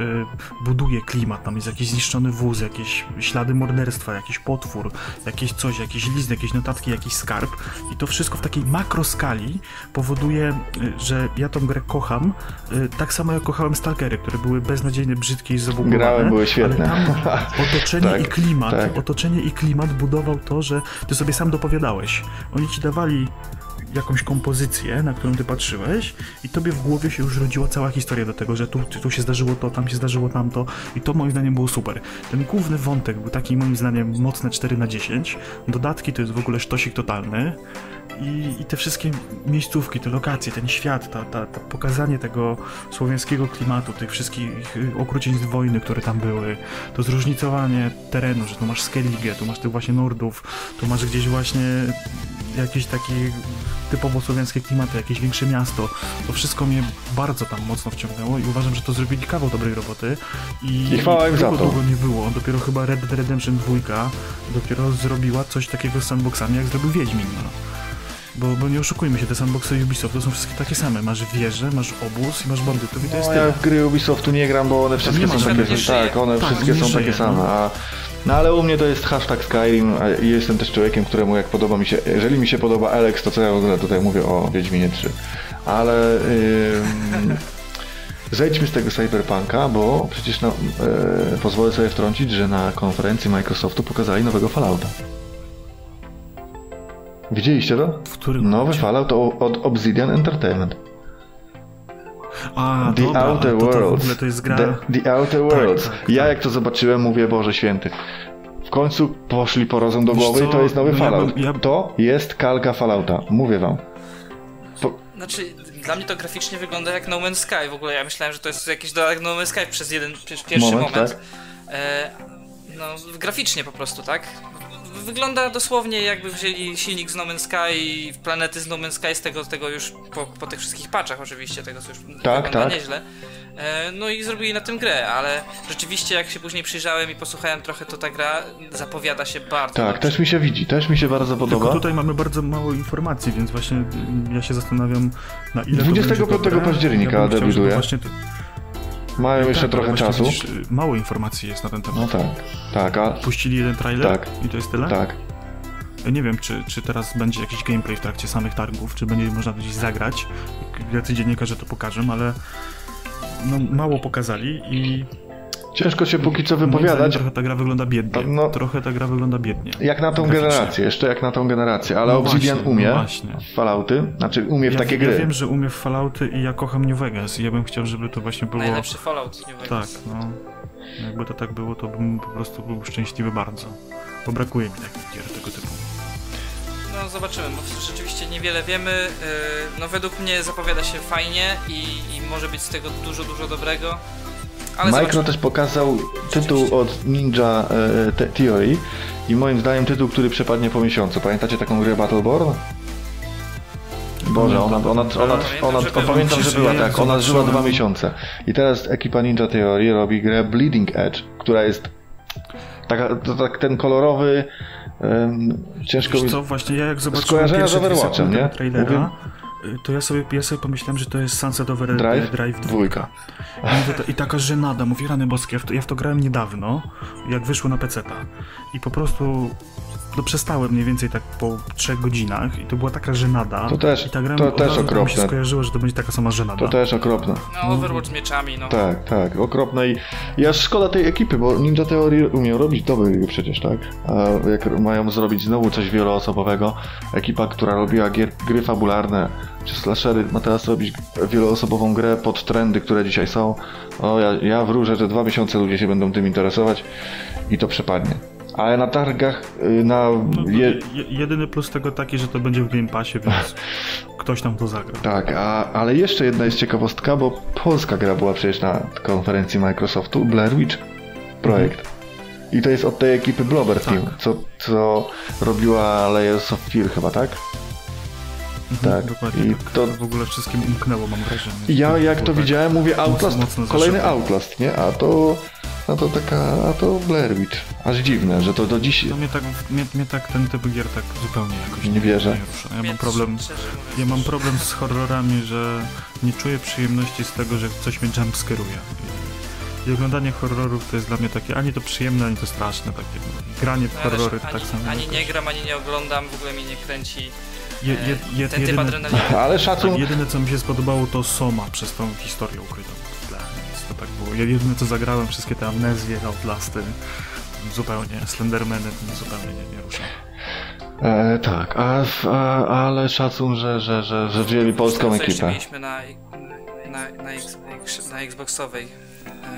y, buduje klimat, tam jest jakiś zniszczony wóz, jakieś ślady morderstwa, jakiś potwór, jakieś coś, jakiś list, jakieś notatki, jakiś skarb i to wszystko w takiej makroskali powoduje, y, że ja tą grę kocham, y, tak samo jak kochałem Stalkery, które były beznadziejnie brzydkie i zabugowane. Grały były świetne. Ale tam otoczenie tak, i klimat, tak. otoczenie i klimat budował to, że ty sobie sam dopowiadałeś oni ci dawali jakąś kompozycję, na którą ty patrzyłeś i tobie w głowie się już rodziła cała historia do tego, że tu, tu się zdarzyło to, tam się zdarzyło tamto i to moim zdaniem było super. Ten główny wątek był taki moim zdaniem mocne 4 na 10. Dodatki to jest w ogóle sztosik totalny. I, I te wszystkie miejscówki, te lokacje, ten świat, ta, ta, ta pokazanie tego słowiańskiego klimatu, tych wszystkich y, okrucieństw wojny, które tam były, to zróżnicowanie terenu, że tu masz Skellige, tu masz tych właśnie Nordów, tu masz gdzieś właśnie jakieś takie typowo słowiańskie klimaty, jakieś większe miasto. To wszystko mnie bardzo tam mocno wciągnęło i uważam, że to zrobili kawał dobrej roboty. I, I chwała im za długo, to. długo nie było. Dopiero chyba Red Dead Redemption 2 dopiero zrobiła coś takiego z sandboxami, jak zrobił Wiedźmin. No. Bo, bo nie oszukujmy się, te sandboxy Ubisoft to są wszystkie takie same. Masz wieżę, masz obóz i masz bandytów i to jest No tyle. ja w gry Ubisoftu nie gram, bo one wszystkie są takie same. Tak, one Tak, wszystkie są żyje, takie same. no. A, no ale u mnie to jest hashtag Skyrim i jestem też człowiekiem, któremu jak podoba mi się, jeżeli mi się podoba Alex, to co ja w ogóle tutaj mówię o Wiedźminie 3. Ale ym, zejdźmy z tego Cyberpunka, bo przecież na, e, pozwolę sobie wtrącić, że na konferencji Microsoftu pokazali nowego Fallouta. Widzieliście to? W którym Nowy momencie? Fallout od Obsidian Entertainment. A, The dobra, Outer to, to Worlds. ogóle to jest gra... The, the Outer Worlds. tak, ja tak. jak to zobaczyłem, mówię, Boże Święty. W końcu poszli po rozum do głowy i to jest nowy No ja Fallout. bym- ja- To jest kalka Fallouta, mówię wam. Znaczy, dla mnie to graficznie wygląda jak No Man's Sky. W ogóle ja myślałem, że to jest jakiś dodatek No Man's Sky przez jeden, przez pierwszy Moment, moment. tak? E, no, graficznie po prostu, tak? Wygląda dosłownie jakby wzięli silnik z No Man's Sky i planety z No Man's Sky z tego, tego już po, po tych wszystkich patchach oczywiście, tego co już wygląda tak. nieźle. E, no i zrobili na tym grę, ale rzeczywiście jak się później przyjrzałem i posłuchałem trochę, to ta gra zapowiada się bardzo Tak, dobrze. też mi się widzi, też mi się bardzo Tylko podoba. tutaj mamy bardzo mało informacji, więc właśnie ja się zastanawiam na ile to 25 będzie dobre. października ja debiutuje. Mają jeszcze tak, trochę czasu. y, mało informacji jest na ten temat. No tak, tak, a Puścili jeden trailer Tak. i to jest tyle? tak. Nie wiem, czy, czy teraz będzie jakiś gameplay w trakcie samych targów, czy będzie można gdzieś zagrać. Jacy dziennikarze to pokażą, ale no, mało pokazali i Ciężko się póki co wypowiadać. trochę ta gra wygląda biednie. No. trochę ta gra wygląda biednie. Jak na tą Graficznie. generację, jeszcze jak na tą generację, ale No Obsidian właśnie, umie no właśnie. w Fallouty, znaczy umie w Ja, takie ja gry. wiem, że umie w Fallouty i ja kocham New Vegas i ja bym chciał, żeby to właśnie było... Najlepszy Fallout New Tak, Vegas. no. Jakby to tak było, to bym po prostu był szczęśliwy bardzo. Bo brakuje mi takich gier tego typu. No zobaczymy, bo rzeczywiście niewiele wiemy. Yy, No według mnie zapowiada się fajnie i, i może być z tego dużo, dużo dobrego. Ale Micro też pokazał tytuł od Ninja e, Theory i moim zdaniem tytuł, który przepadnie po miesiącu. Pamiętacie taką grę Battleborn? Boże, ona, ona, ona, ona, ona, pamiętam, że była tak, ona żyła dwa miesiące. I teraz ekipa Ninja Theory robi grę Bleeding Edge, która jest taka, to, tak ten kolorowy, em, ciężko mi... Wiesz co, właśnie ja jak zobaczyłem pierwsze z Overwatchem, nie? trailera, to ja sobie, ja sobie pomyślałem, że to jest Sunset Over Drive? Drive 2. Dwójka. I, to, I taka żenada, mówię, rany boskie, ja w, to, ja w to grałem niedawno, jak wyszło na peceta. I po prostu no, przestałem mniej więcej tak po trzech godzinach i to była taka żenada. To też- I ta gra to też tak mi się okropne. skojarzyło, że to będzie taka sama żenada. To też okropne. No Overwatch z mieczami, no. Tak, tak, okropne i ja szkoda tej ekipy, bo Ninja Theory umieją robić dobre gry przecież, tak? A jak mają zrobić znowu coś wieloosobowego, ekipa, która robiła gier, gry fabularne czy slashery, ma teraz robić wieloosobową grę pod trendy, które dzisiaj są. O, ja, ja wróżę, że dwa miesiące ludzie się będą tym interesować i to przepadnie. Ale na targach, y, na... No, Je, je, jedyny plus tego taki, że to będzie w Game Passie, więc ktoś tam to zagra. Tak, a, ale jeszcze jedna jest ciekawostka, bo polska gra była przecież na konferencji Microsoftu, Blair Witch projekt. I to jest od tej ekipy Blobber Tak. Team, co, co robiła Layers of Fear chyba, tak? Mhm, tak. Dokładnie I tak. to- w ogóle wszystkim umknęło, mam wrażenie. Ja jak to tak. widziałem, mówię Outlast, mocno kolejny zaszyte. Outlast, nie? A to, a to taka, a to Blair Witch. Aż dziwne, że to do dziś No mnie tak, mnie, mnie tak ten typ gier tak zupełnie jakoś Nie wierzę. Nie rusza. Ja mam problem, ja mam problem z horrorami, że nie czuję przyjemności z tego, że coś mnie jumpskeruje. I, I oglądanie horrorów to jest dla mnie takie ani to przyjemne, ani to straszne. Takie, no. Granie w no, horrory to ani, tak samo. ani nie jakoś. gram, ani nie oglądam, w ogóle mnie nie kręci Je, e, je, je, ten typ jedyne, adrenaliny. Ale szacun, jedyne co mi się spodobało to Soma przez tą historię ukrytą to tak było. Ja jedyne co zagrałem, wszystkie te amnezje, Outlasty, zupełnie, Slendermany, zupełnie nie, nie rusza. E, tak, a, a, ale szacun, że, że, że, że wzięli polską ekipę. mieliśmy na, na, na, X- na Xboxowej?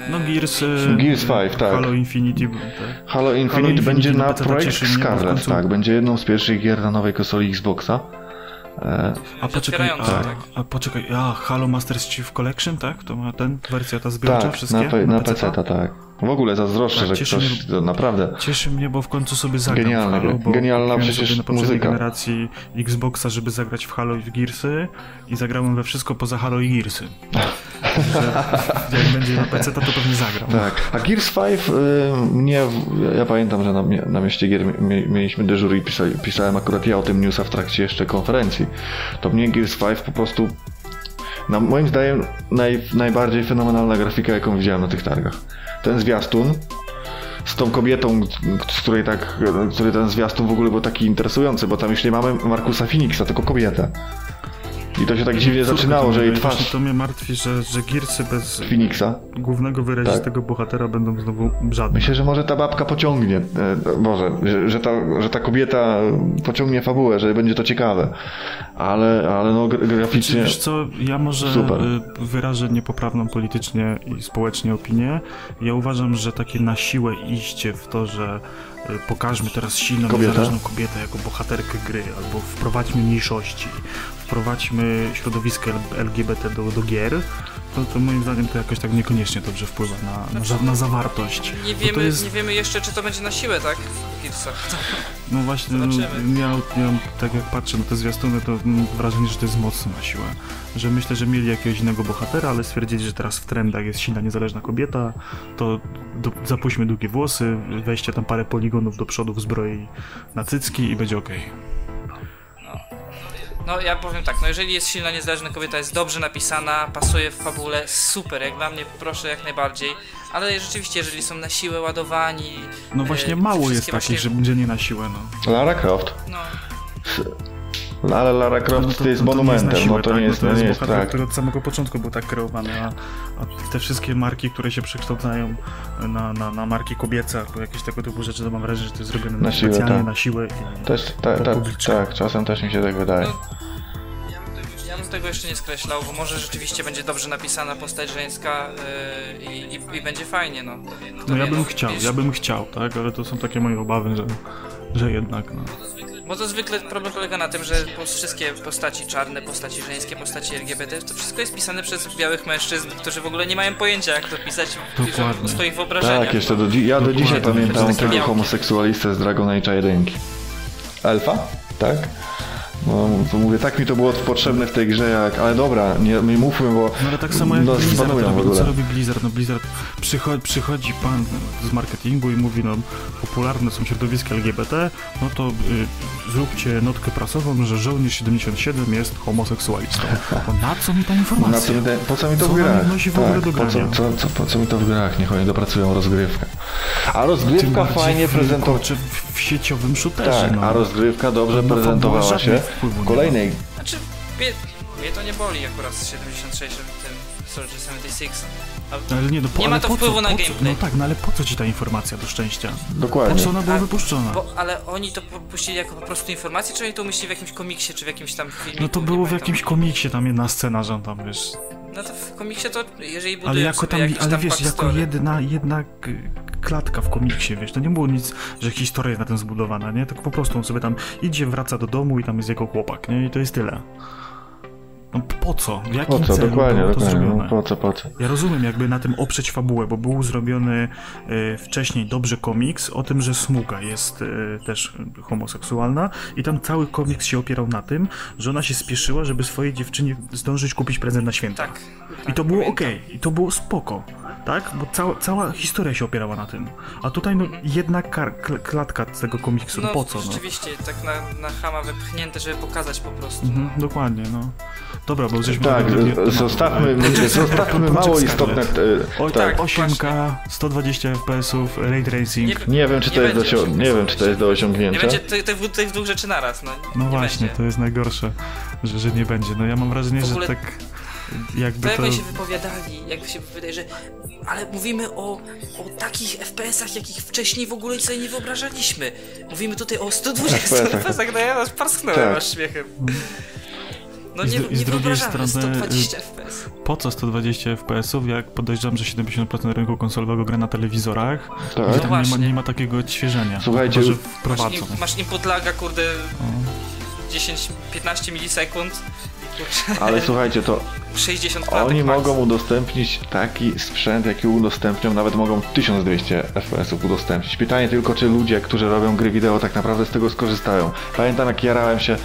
E, No Gears... e, Gears 5, tak. Halo Infinity, tak. Halo Infinite Infinite będzie na projekt Scarlet, tak, będzie jedną z pierwszych gier na nowej konsoli Xboxa. E, A poczekaj, a, tak. a poczekaj, a Halo Masters Chief Collection, tak? To ma ten, wersja ta zbiorcza, tak, wszystkie? na, pe- na PC-ta? PC, tak. W ogóle zazdroszczę, Tak, że ktoś, mnie- to naprawdę. Cieszy mnie, bo w końcu sobie zagram Genialne w Halo, Genialna przecież na muzyka. generacji Xboxa, żeby zagrać w Halo i w Gearsy i zagrałem we wszystko poza Halo i Gearsy. Że jak będzie na PC, to, to pewnie zagram. Tak, a Gears 5 y, mnie, ja pamiętam, że na, na mieście gier mie- mieliśmy dyżur i pisali, pisałem akurat ja o tym newsa w trakcie jeszcze konferencji. To mnie Gears 5 po prostu, na, moim zdaniem, naj, najbardziej fenomenalna grafika, jaką widziałem na tych targach. Ten zwiastun z tą kobietą, z której tak, który ten zwiastun w ogóle był taki interesujący, bo tam już nie mamy Markusa Phoenixa, tylko kobietę. I to się tak dziwnie zaczynało, że jej twarz To mnie martwi, że, że Gearsy bez Phoenixa głównego wyrazistego bohatera będą znowu żadne. Myślę, że może ta babka pociągnie, e, może, że, że, ta, że ta kobieta pociągnie fabułę, że będzie to ciekawe. Ale, ale no gra- graficznie... Wiesz co, ja może Super. y, wyrażę niepoprawną politycznie i społecznie opinię. Ja uważam, że takie na siłę iście w to, że y, pokażmy teraz silną, Kobietę? niezależną kobietę jako bohaterkę gry, albo wprowadźmy mniejszości, wprowadźmy środowisko LGBT do, do gier, to, to moim zdaniem to jakoś tak niekoniecznie dobrze wpływa na, na, za- na zawartość. Nie wiemy, jest- nie wiemy jeszcze, czy to będzie na siłę, tak? W Gearsach. No właśnie, no, ja, ja tak jak patrzę na te zwiastuny, to mam wrażenie, że to jest mocno na siłę. Że myślę, że mieli jakiegoś innego bohatera, ale stwierdzili, że teraz w trendach jest silna, niezależna kobieta, to do, zapuśćmy długie włosy, weźcie tam parę poligonów do przodu w zbroi na cycki i będzie okej. No ja powiem tak, no jeżeli jest silna, niezależna kobieta, jest dobrze napisana, pasuje w fabule, super, jak dla mnie proszę jak najbardziej. Ale rzeczywiście, jeżeli są na siłę ładowani... No e, właśnie te mało jest takich, właśnie- że będzie nie na siłę, no. Lara Croft. No, No, ale Lara Croft No to, jest nie na monumentem, siłę, no to tak, nie jest, no no to nie jest jest bohater, tak. który od samego początku był tak kreowany, a, a te wszystkie marki, które się przekształcają na, na, na marki kobiece albo jakieś tego typu rzeczy, to mam wrażenie, że to jest zrobione Na siłę, specjalnie tak. na siłę. I... Też, tak, tak, publicznie. tak, czasem też mi się tak wydaje. No, ja bym tego jeszcze nie skreślał, bo może rzeczywiście będzie dobrze napisana postać żeńska yy, i, i, będzie fajnie, no. Kto No ja bym chciał, wiesz, ja bym chciał, tak, ale to są takie moje obawy, że, że jednak, no. Bo to zwykle problem polega na tym, że wszystkie postaci czarne, postaci żeńskie, postaci LGBT, to wszystko jest pisane przez białych mężczyzn, którzy w ogóle nie mają pojęcia, jak to pisać w, Dokładnie. w swoich wyobrażeniach. Tak, jeszcze do, ja do dzisiaj Dokładnie. pamiętam tego homoseksualistę z Dragon Age 1. Elfa? Tak? No, to mówię, tak mi to było potrzebne w tej grze, jak... Ale dobra, nie, nie mówmy, bo No ale tak samo jak no, Blizzard robi, no, co robi Blizzard? No Blizzard przychodzi, przychodzi pan z marketingu i mówi, no popularne są środowiska LGBT, no to y, zróbcie notkę prasową, że żołnierz 77 jest homoseksualistą. No na co mi ta Na informacja? co mi po co mi to Co w grach? w ogóle Tak, do po, co, co, co, po co mi to w grach? Niech oni dopracują rozgrywkę. A rozgrywka fajnie prezentowała. w, sieciowym shooterze, Tak, no. a rozgrywka dobrze No, prezentowała fabuła się wpływu kolejnej. Znaczy, mnie, mnie to nie boli akurat z 76 w tym Soldier 76. Ale nie, no, po, Nie ma to po wpływu co, na po co, gameplay. No tak, no ale po co ci ta informacja do szczęścia? Po Dokładnie. co ona była A- wypuszczona? bo, ale oni to puścili jako po prostu informację, czy oni to umieścili w jakimś komiksie, czy w jakimś tam filmie? No to było w jakimś komiksie tam jedna scena, że on tam wiesz. No to w komiksie to, jeżeli budują Ale jako tam, ale tam wiesz, jako jedna, jedna klatka w komiksie, wiesz, to nie było nic, że historia jest na tym zbudowana, nie? Tak po prostu on sobie tam idzie, wraca do domu i tam jest jego chłopak, nie? I to jest tyle. No po co? W jakim Po co? celu Dokładnie, było to dokładnie. zrobione? No, po co, po co? Ja rozumiem jakby na tym oprzeć fabułę, bo był zrobiony e, wcześniej dobrze komiks o tym, że Smuga jest e, też homoseksualna i tam cały komiks się opierał na tym, że ona się spieszyła, żeby swojej dziewczynie zdążyć kupić prezent na święta. Tak. I to było okej, i to było spoko, tak? Bo cała, cała historia się opierała na tym. A tutaj no jedna kar- kl- klatka z tego komiksu, no, No po co? No? rzeczywiście, tak na, na chama wypchnięte, żeby pokazać po prostu. Mhm, dokładnie, no. Dobra, bo żeśmy... Tak, zostawmy, zostawmy mało istotne. e, Oj tak. tak, 8K, 120 FPS-ów, ray tracing. Nie- Nie wiem, czy to Nie jest do, nie wiem, czy to jest do Nie osiągnięcia. będzie tych, tych, dwóch rzeczy naraz, no. No nie właśnie, będzie. to jest najgorsze, że, że nie będzie. No ja mam wrażenie, że tak... jakby To się wypowiadali, jak się wydaje, że... Ale mówimy o, o takich FPS-ach, jakich wcześniej w ogóle sobie nie wyobrażaliśmy. Mówimy tutaj o 120 FPS-ach. FPS-ach, no ja aż parsknąłem Tak. aż śmiechem. No I z nie, i z nie drugiej wyobrażamy strony, 120 FPS. Po co 120 FPS-ów, jak podejrzewam, że 70% rynku konsolowego gra na telewizorach Tak. i No tam nie ma, właśnie. nie ma takiego odświeżenia. Słuchajcie, Chyba, że Masz, wprowadzą. im, masz input laga, kurde, 10-15 milisekund Ale słuchajcie, to 60 klatek oni max. mogą udostępnić taki sprzęt, jaki udostępnią, nawet mogą 1200 FPS-ów udostępnić. Pytanie tylko, czy ludzie, którzy robią gry wideo, tak naprawdę z tego skorzystają. Pamiętam, jak jarałem się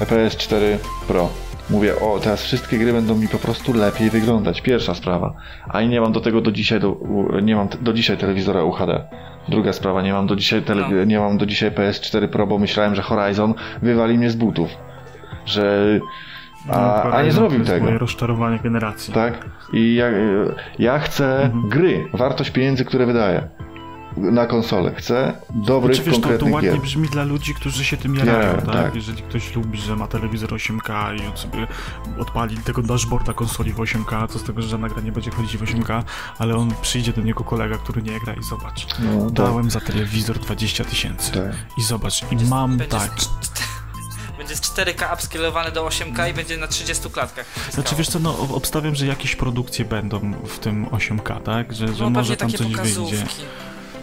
PS4 Pro. Mówię, o, teraz wszystkie gry będą mi po prostu lepiej wyglądać. Pierwsza sprawa. A nie mam do tego do dzisiaj, do, nie mam do dzisiaj telewizora UHD. Druga sprawa, nie mam do dzisiaj, tele, No. nie mam do dzisiaj PS4 Pro, bo myślałem, że Horizon wywali mnie z butów. Że... A, a nie To zrobił jest tego. moje rozczarowanie generacji. Tak? I ja, ja chcę Mhm. gry, wartość pieniędzy, które wydaję na konsolę. Chcę dobrych, Czy wiesz, to, to konkretnych ładnie gier. brzmi dla ludzi, którzy się tym jarają, Nie, tak? tak. Jeżeli ktoś lubi, że ma telewizor 8K i on sobie odpali tego dashboarda konsoli w 8K, co z tego, że żadna gra nie będzie chodzić w 8K, ale on przyjdzie do niego kolega, który nie gra i zobacz. No, tak. Dałem za telewizor 20 tysięcy. Tak. I zobacz, i mam tak. Będzie z 4K upscalowany do 8K i będzie na 30 klatkach. Znaczy wiesz co, no ob- obstawiam, że jakieś produkcje będą w tym 8K, tak? Że, że no może tam takie coś pokazówki. wyjdzie.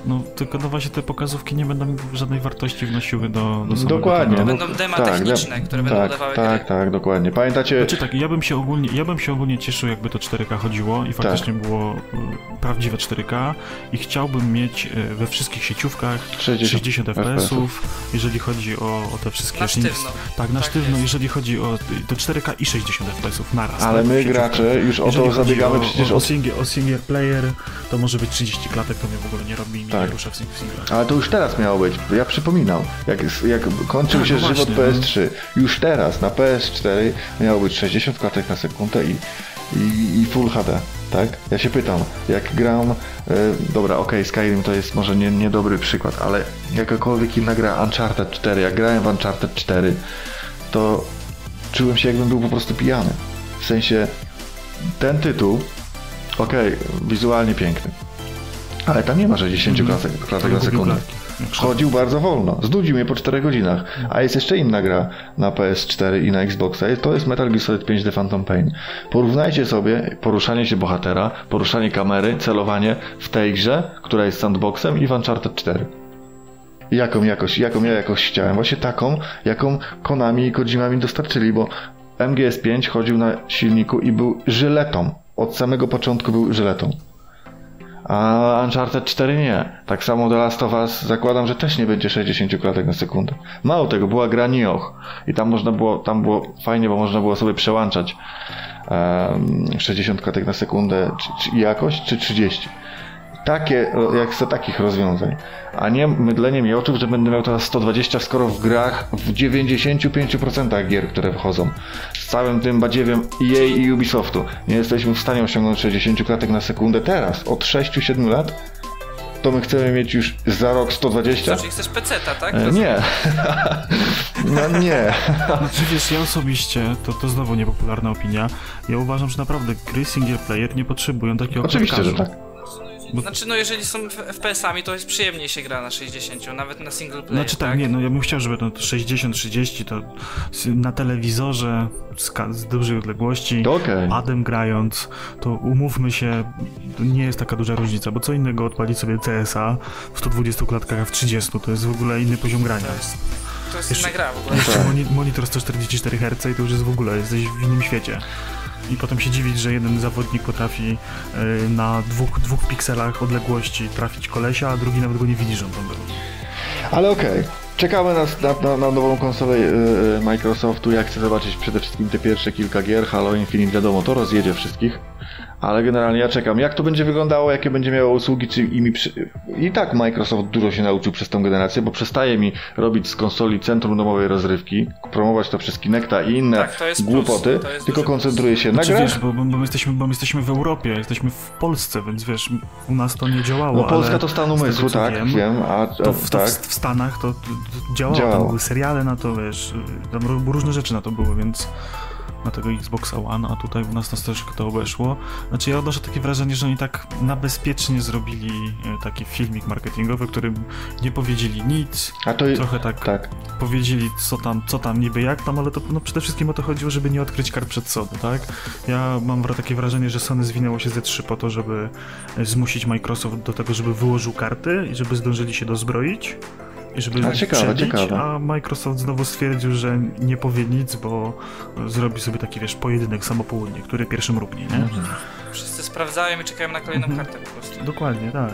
No tylko no właśnie te pokazówki nie będą żadnej wartości wnosiły do, do samego Dokładnie. tematu. Będą dema tak, techniczne, dem- które będą tak, udawały Tak, gry. tak, dokładnie. Pamiętacie, Znaczy tak, ja bym się ogólnie, ja bym się ogólnie cieszył, jakby to 4K chodziło i faktycznie Tak. było y, prawdziwe 4K i chciałbym mieć y, we wszystkich sieciówkach 60 60 FPS-ów, jeżeli chodzi o, o te wszystkie... Na sztywno. Tak, na Tak sztywno, jest. jeżeli chodzi o to 4K i 60 FPS-ów naraz. ale tak, my gracze już o to zabiegamy o, przecież o, o, single, o single player, to może być 30 klatek, to mnie w ogóle nie robi Tak. nie rusza w singlach. Ale to już teraz miało być. Ja przypominam, jak, jak kończył Tak, się no żywot właśnie, PS3, już teraz na PS4 miało być 60 klatek na sekundę i, i, i Full HD, tak? Ja się pytam, jak gram, e, dobra, okej, Skyrim to jest może nie, niedobry przykład, ale jakakolwiek inna gra, Uncharted 4, jak grałem w Uncharted 4, to czułem się jakbym był po prostu pijany. W sensie, ten tytuł, okej, wizualnie piękny, ale tam nie ma 60 klatek, klatek Ale na sekundę. Chodził bardzo wolno. Znudził mnie po 4 godzinach. A jest jeszcze inna gra na PS4 i na Xboxa. To jest Metal Gear Solid 5 The Phantom Pain. Porównajcie sobie poruszanie się bohatera, poruszanie kamery, celowanie w tej grze, która jest sandboxem i w Uncharted 4. Jaką jakość, jaką ja jakość chciałem? Właśnie taką, jaką Konami i Kojima mi dostarczyli, bo MGS5 chodził na silniku i był żyletą. Od samego początku był żyletą. A Uncharted 4 nie. Tak samo The Last of Us zakładam, że też nie będzie 60 klatek na sekundę. Mało tego, była gra Nioh i tam można było, tam było fajnie, bo można było sobie przełączać em, 60 klatek na sekundę, czy, czy jakość, czy 30. Takie, jak chcę takich rozwiązań. A nie mydlenie mi oczu, że będę miał teraz 120, skoro w grach w 95% gier, które wychodzą z całym tym badziewiem EA i Ubisoftu nie jesteśmy w stanie osiągnąć 60 klatek na sekundę teraz, od 6-7 lat, to my chcemy mieć już za rok 120? Czyli chcesz peceta, tak? E, Nie. no nie. Znaczy wiesz, ja osobiście, to, to znowu niepopularna opinia, ja uważam, że naprawdę gry single player nie potrzebują takiego Oczywiście, że klatkarzu. Tak. Znaczy, no jeżeli są FPS-ami, to jest przyjemniej się gra na 60, nawet na single player, Znaczy tak, nie, no ja bym chciał, żeby to 60-30 to na telewizorze z, z dużej odległości, okej. padem grając, to umówmy się, to nie jest taka duża różnica, bo co innego odpalić sobie CSA w 120 klatkach, a w 30, to jest w ogóle inny poziom grania. To jest, to jest Jeszcze- inna gra w ogóle. Jeszcze Tak. moni- monitor 144 Hz i to już jest w ogóle, jesteś w innym świecie. I potem się dziwić, że jeden zawodnik potrafi y, na dwóch, dwóch pikselach odległości trafić kolesia, a drugi nawet go nie widzi, że on tam był. Ale okej. Czekamy na, na, na, nową konsolę yy, yy, Microsoftu. Ja chcę zobaczyć przede wszystkim te pierwsze kilka gier. Halo Infinite, wiadomo, to rozjedzie wszystkich. Ale generalnie ja czekam. Jak to będzie wyglądało, jakie będzie miało usługi, czy i mi przy... I tak Microsoft dużo się nauczył przez tą generację, bo przestaje mi robić z konsoli centrum domowej rozrywki, promować to przez Kinecta i inne Tak, głupoty, tylko koncentruje się na Znaczy, grach. wiesz, bo, bo, my jesteśmy, bo my jesteśmy w Europie, jesteśmy w Polsce, więc wiesz, u nas to nie działało. No Polska ale to stan tego, umysłu, tak, wiem, a, a To w, to tak. w, Stanach to, to, działało, Działało. tam były seriale na to, wiesz, tam ró- różne rzeczy na to były, więc na tego Xboxa One, a tutaj u nas nas też to obeszło. Znaczy ja odnoszę takie wrażenie, że oni tak na bezpiecznie zrobili e, taki filmik marketingowy, w którym nie powiedzieli nic, A to trochę tak, tak. powiedzieli co tam, co tam niby jak tam, ale to no, przede wszystkim o to chodziło, żeby nie odkryć kart przed Sony, tak? Ja mam takie wrażenie, że Sony zwinęło się ze trzy po to, żeby e, zmusić Microsoft do tego, żeby wyłożył karty i żeby zdążyli się dozbroić. I żeby A, ciekawe, przebić, ciekawe. a Microsoft znowu stwierdził, że nie powie nic, bo zrobi sobie taki, wiesz, pojedynek samopołudnie, który pierwszym rubnie, nie? Mhm. Wszyscy sprawdzają i czekają na kolejną Mhm. kartę po prostu. Dokładnie, tak.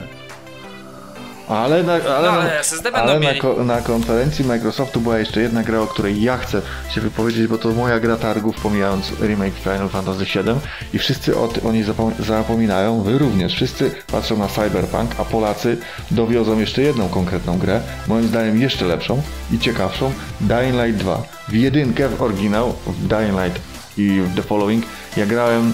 Ale, na, ale, No, na- ale ale na, ko- na konferencji Microsoftu była jeszcze jedna gra, o której ja chcę się wypowiedzieć, bo to moja gra targów, pomijając remake Final Fantasy VII i wszyscy o, o niej zapom- zapominają, wy również. Wszyscy patrzą na Cyberpunk, a Polacy dowiozą jeszcze jedną konkretną grę, moim zdaniem jeszcze lepszą i ciekawszą, Dying Light 2. W jedynkę, w oryginał, w Dying Light i w The Following ja grałem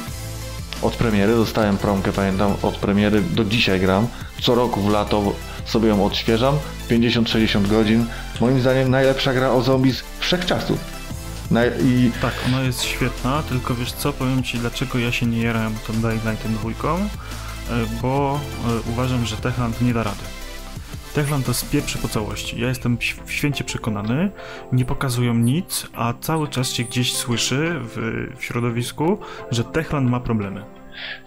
od premiery, dostałem promkę, pamiętam, od premiery, do dzisiaj gram. Co roku w lato sobie ją odświeżam. 50-60 godzin. Moim zdaniem najlepsza gra o zombies wszechczasów. Naj- I Tak, ona jest świetna, tylko wiesz co, powiem ci dlaczego ja się nie jarałem tą Dying Lightem dwójką, e, bo e, uważam, że Techland nie da rady. Techland to spieprzy po całości. Ja jestem święcie przekonany, nie pokazują nic, a cały czas się gdzieś słyszy w, w środowisku, że Techland ma problemy.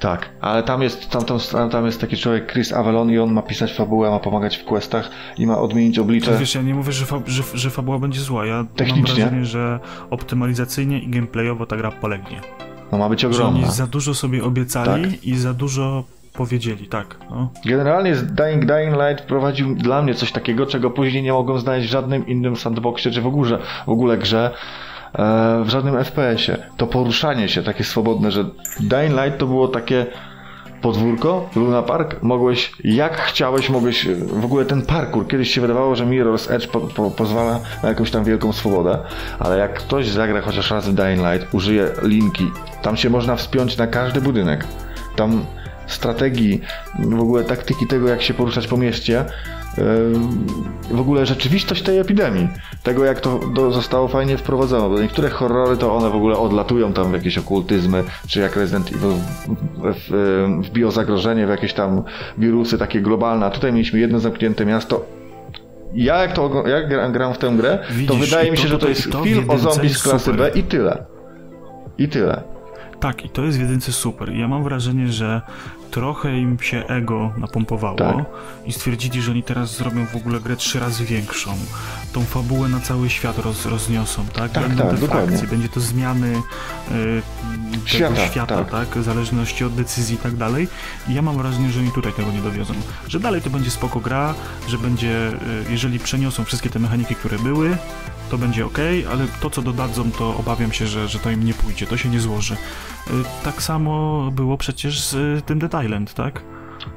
Tak, ale tam jest, tam, tam, tam jest taki człowiek Chris Avalon i on ma pisać fabułę, ma pomagać w questach i ma odmienić oblicze. Wiesz, ja nie mówię, że, fa- że, że fabuła będzie zła, ja Technicznie. mam wrażenie, że optymalizacyjnie i gameplayowo ta gra polegnie. No ma być Że ogromna. oni za dużo sobie obiecali Tak. i za dużo powiedzieli, tak. No. Generalnie Dying, Dying Light prowadził dla mnie coś takiego, czego później nie mogłem znaleźć w żadnym innym sandboxie, czy w ogóle, w ogóle grze, w żadnym FPS-ie. To poruszanie się takie swobodne, że Dying Light to było takie podwórko, Luna Park, mogłeś jak chciałeś, mogłeś w ogóle ten parkour, kiedyś się wydawało, że Mirror's Edge po, po, pozwala na jakąś tam wielką swobodę, ale jak ktoś zagra chociaż raz w Dying Light, użyje linki, tam się można wspiąć na każdy budynek, tam strategii, w ogóle taktyki tego, jak się poruszać po mieście, w ogóle rzeczywistość tej epidemii, tego jak to zostało fajnie wprowadzone, bo niektóre horrory to one w ogóle odlatują tam w jakieś okultyzmy, czy jak Resident Evil wbiło zagrożenie w jakieś tam wirusy takie globalne, a tutaj mieliśmy jedno zamknięte miasto. Ja jak, to, jak gram, w tę grę, to Widzisz, wydaje i mi to się, że to jest to film o zombie z klasy super. B i tyle. I tyle. Tak, i to jest w jedynce super. Ja mam wrażenie, że trochę im się ego napompowało Tak. i stwierdzili, że oni teraz zrobią w ogóle grę trzy razy większą. Tą fabułę na cały świat roz, rozniosą, tak? Tak, Będą tak, te dokładnie. fakcje, będzie to zmiany y, tego Świata, świata, tak. tak. W zależności od decyzji i tak dalej. I ja mam wrażenie, że oni tutaj tego nie dowiozą. Że dalej to będzie spoko gra, że będzie, y, jeżeli przeniosą wszystkie te mechaniki, które były, to będzie ok, ale to co dodadzą, to obawiam się, że, że to im nie pójdzie, to się nie złoży. Y, Tak samo było przecież z y, tym Dead Island, tak?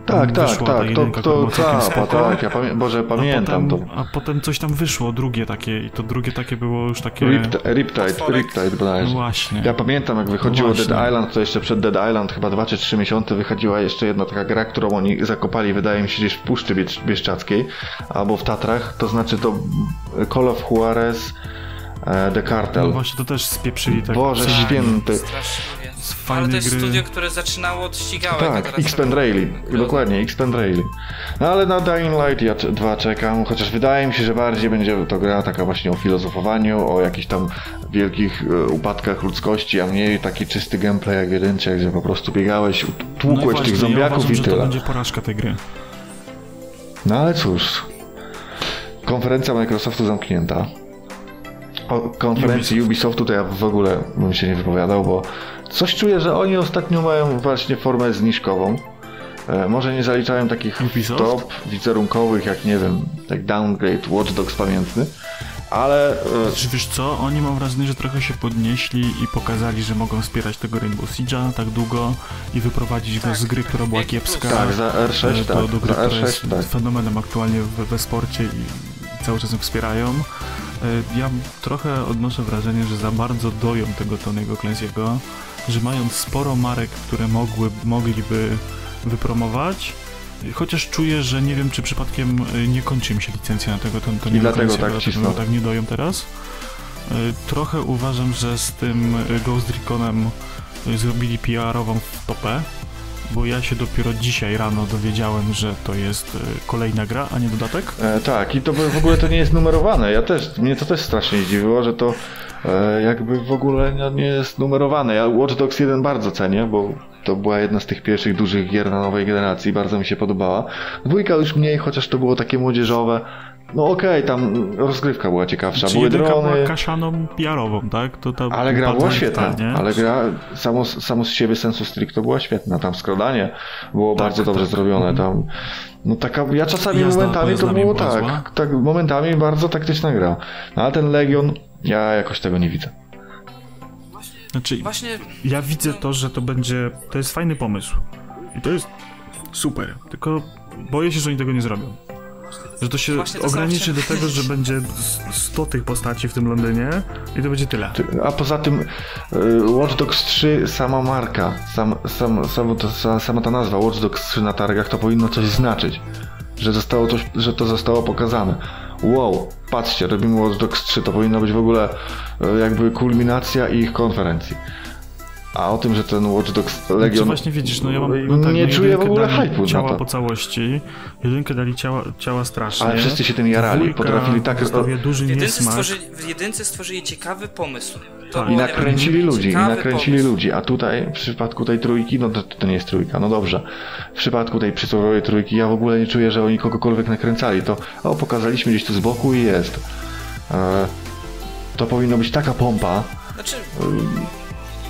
Tak, tak, ta tak. To, jedynka, to, całkiem ta, spoko, tak, ja pamię- Boże, a pamiętam potem, to. A potem coś tam wyszło, drugie takie, i to drugie takie było już takie... Ript- Riptide. Riptide No bodajże. właśnie. Ja pamiętam jak wychodziło No właśnie. Dead Island, to jeszcze przed Dead Island, chyba 2 czy 3 miesiące wychodziła jeszcze jedna taka gra, którą oni zakopali, wydaje mi się, gdzieś w Puszczy Biesz- Bieszczackiej, albo w Tatrach, to znaczy to Call of Juarez e, The No Cartel. właśnie, to też spieprzyli tak. Boże święty. Straszliwie. Z Ale to jest gry. studio, które zaczynało od ścigałek. a Tak, robią- Rally, dokładnie, X-Pen Rally. No ale na Dying Light ja 2 czekam, chociaż wydaje mi się, że bardziej będzie to gra taka właśnie o filozofowaniu, o jakichś tam wielkich e, upadkach ludzkości, a mniej taki czysty gameplay jak w gdzie po prostu biegałeś, No tłukłeś właśnie, tych ja zombiaków uważam, i że to tyle. będzie porażka tej gry. No ale cóż, konferencja Microsoftu zamknięta. O konferencji Ubisoftu to ja w ogóle bym się nie wypowiadał, bo coś czuję, że oni ostatnio mają właśnie formę zniżkową. E, może nie zaliczają takich Ubisoft? top wizerunkowych, jak nie wiem, jak Downgrade, Watch Dogs pamiętny, ale e, Czy wiesz co, oni mam wrażenie, że trochę się podnieśli i pokazali, że mogą wspierać tego Rainbow Siege'a tak długo i wyprowadzić go z gry, która była kiepska. tak, za R6, e, tak, do, do gry, za która jest R6, tak. fenomenem aktualnie we, we sporcie i cały czas ją wspierają. E, Ja trochę odnoszę wrażenie, że za bardzo doją tego Tony'ego Clancy'ego, że mając sporo marek, które mogły, mogliby wypromować, chociaż czuję, że nie wiem, czy przypadkiem e, nie kończy im się licencja na tego Ton- Tony'ego I dlatego Clancy'ego, tak cisną. tak nie doją teraz. trochę uważam, że z tym Ghost Reconem zrobili PR-ową topę, bo ja się dopiero dzisiaj rano dowiedziałem, że to jest kolejna gra, a nie dodatek. E, tak, i to w ogóle to nie jest numerowane. Ja też, mnie to też strasznie zdziwiło, że to e, jakby w ogóle nie jest numerowane. Ja Watch Dogs 1 bardzo cenię, bo to była jedna z tych pierwszych dużych gier na nowej generacji, bardzo mi się podobała. Dwójka już mniej, chociaż to było takie młodzieżowe. No okej, okay, tam rozgrywka była ciekawsza, Czy były drony. była kaszaną PR-ową, tak? To tam ale gra była świetna, ale gra samo, samo z siebie sensu stricto była świetna. Tam skradanie było tak, bardzo dobrze tak. zrobione. Tam, no taka, ja czasami Jazda momentami to było tak, tak, momentami bardzo taktyczna gra. No, ale ten Legion, ja jakoś tego nie widzę. Znaczy, Właśnie... ja widzę to, że to będzie, to jest fajny pomysł. I to jest super, tylko boję się, że oni tego nie zrobią. Że to się to ograniczy do tego, że będzie 100 tych postaci w tym Londynie i to będzie tyle. A poza tym y, Watch Dogs 3, sama marka, sam, sam, sam, to, sama ta nazwa Watch Dogs 3 na targach to powinno coś znaczyć. Że, zostało to, że to zostało pokazane. Wow, patrzcie, robimy Watch Dogs 3, to powinno być w ogóle y, jakby kulminacja ich konferencji. A o tym, że ten Watch Dogs Legion... Znaczy właśnie widzisz, no ja mam... No tak, nie no czuję w ogóle hype'u ciała po całości, jedynkę dali ciała, ciała strasznie. Ale wszyscy się tym jarali, Dwójka potrafili tak... duży w jedynce, stworzyli, w jedynce stworzyli ciekawy pomysł. Tak. I nakręcili ludzi, i nakręcili pomysł. ludzi, a tutaj w przypadku tej trójki, no to, to nie jest trójka, no dobrze. W przypadku tej przysłowiowej trójki ja w ogóle nie czuję, że oni kogokolwiek nakręcali. To, o, pokazaliśmy gdzieś tu z boku i jest. E, to powinno być taka pompa. Znaczy...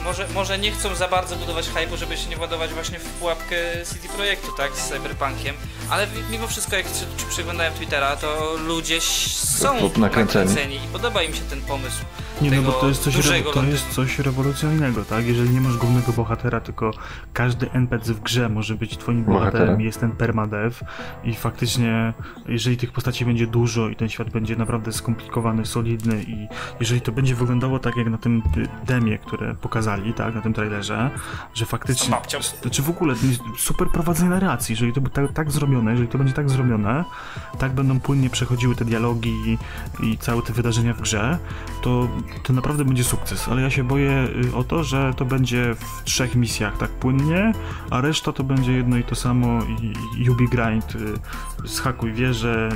Może, może nie chcą za bardzo budować hype'u, żeby się nie władować właśnie w pułapkę CD Projektu, tak, z Cyberpunkiem, ale mimo wszystko, jak przeglądałem Twittera, to ludzie są nakręceni. nakręceni i podoba im się ten pomysł. Nie, no bo to jest, coś to jest coś rewolucyjnego, tak? Jeżeli nie masz głównego bohatera, tylko każdy NPC w grze może być twoim bohaterem, jest ten permadev i faktycznie, jeżeli tych postaci będzie dużo i ten świat będzie naprawdę skomplikowany, solidny i jeżeli to będzie wyglądało tak jak na tym demie, które pokazali, tak, na tym trailerze, że faktycznie, czy w ogóle super prowadzenie narracji, jeżeli to będzie tak, tak zrobione, jeżeli to będzie tak zrobione, tak będą płynnie przechodziły te dialogi i, i całe te wydarzenia w grze, to to naprawdę będzie sukces, ale ja się boję y, o to, że to będzie w trzech misjach tak płynnie, a reszta to będzie jedno i to samo i Ubi Grind, y, zhakuj wieżę,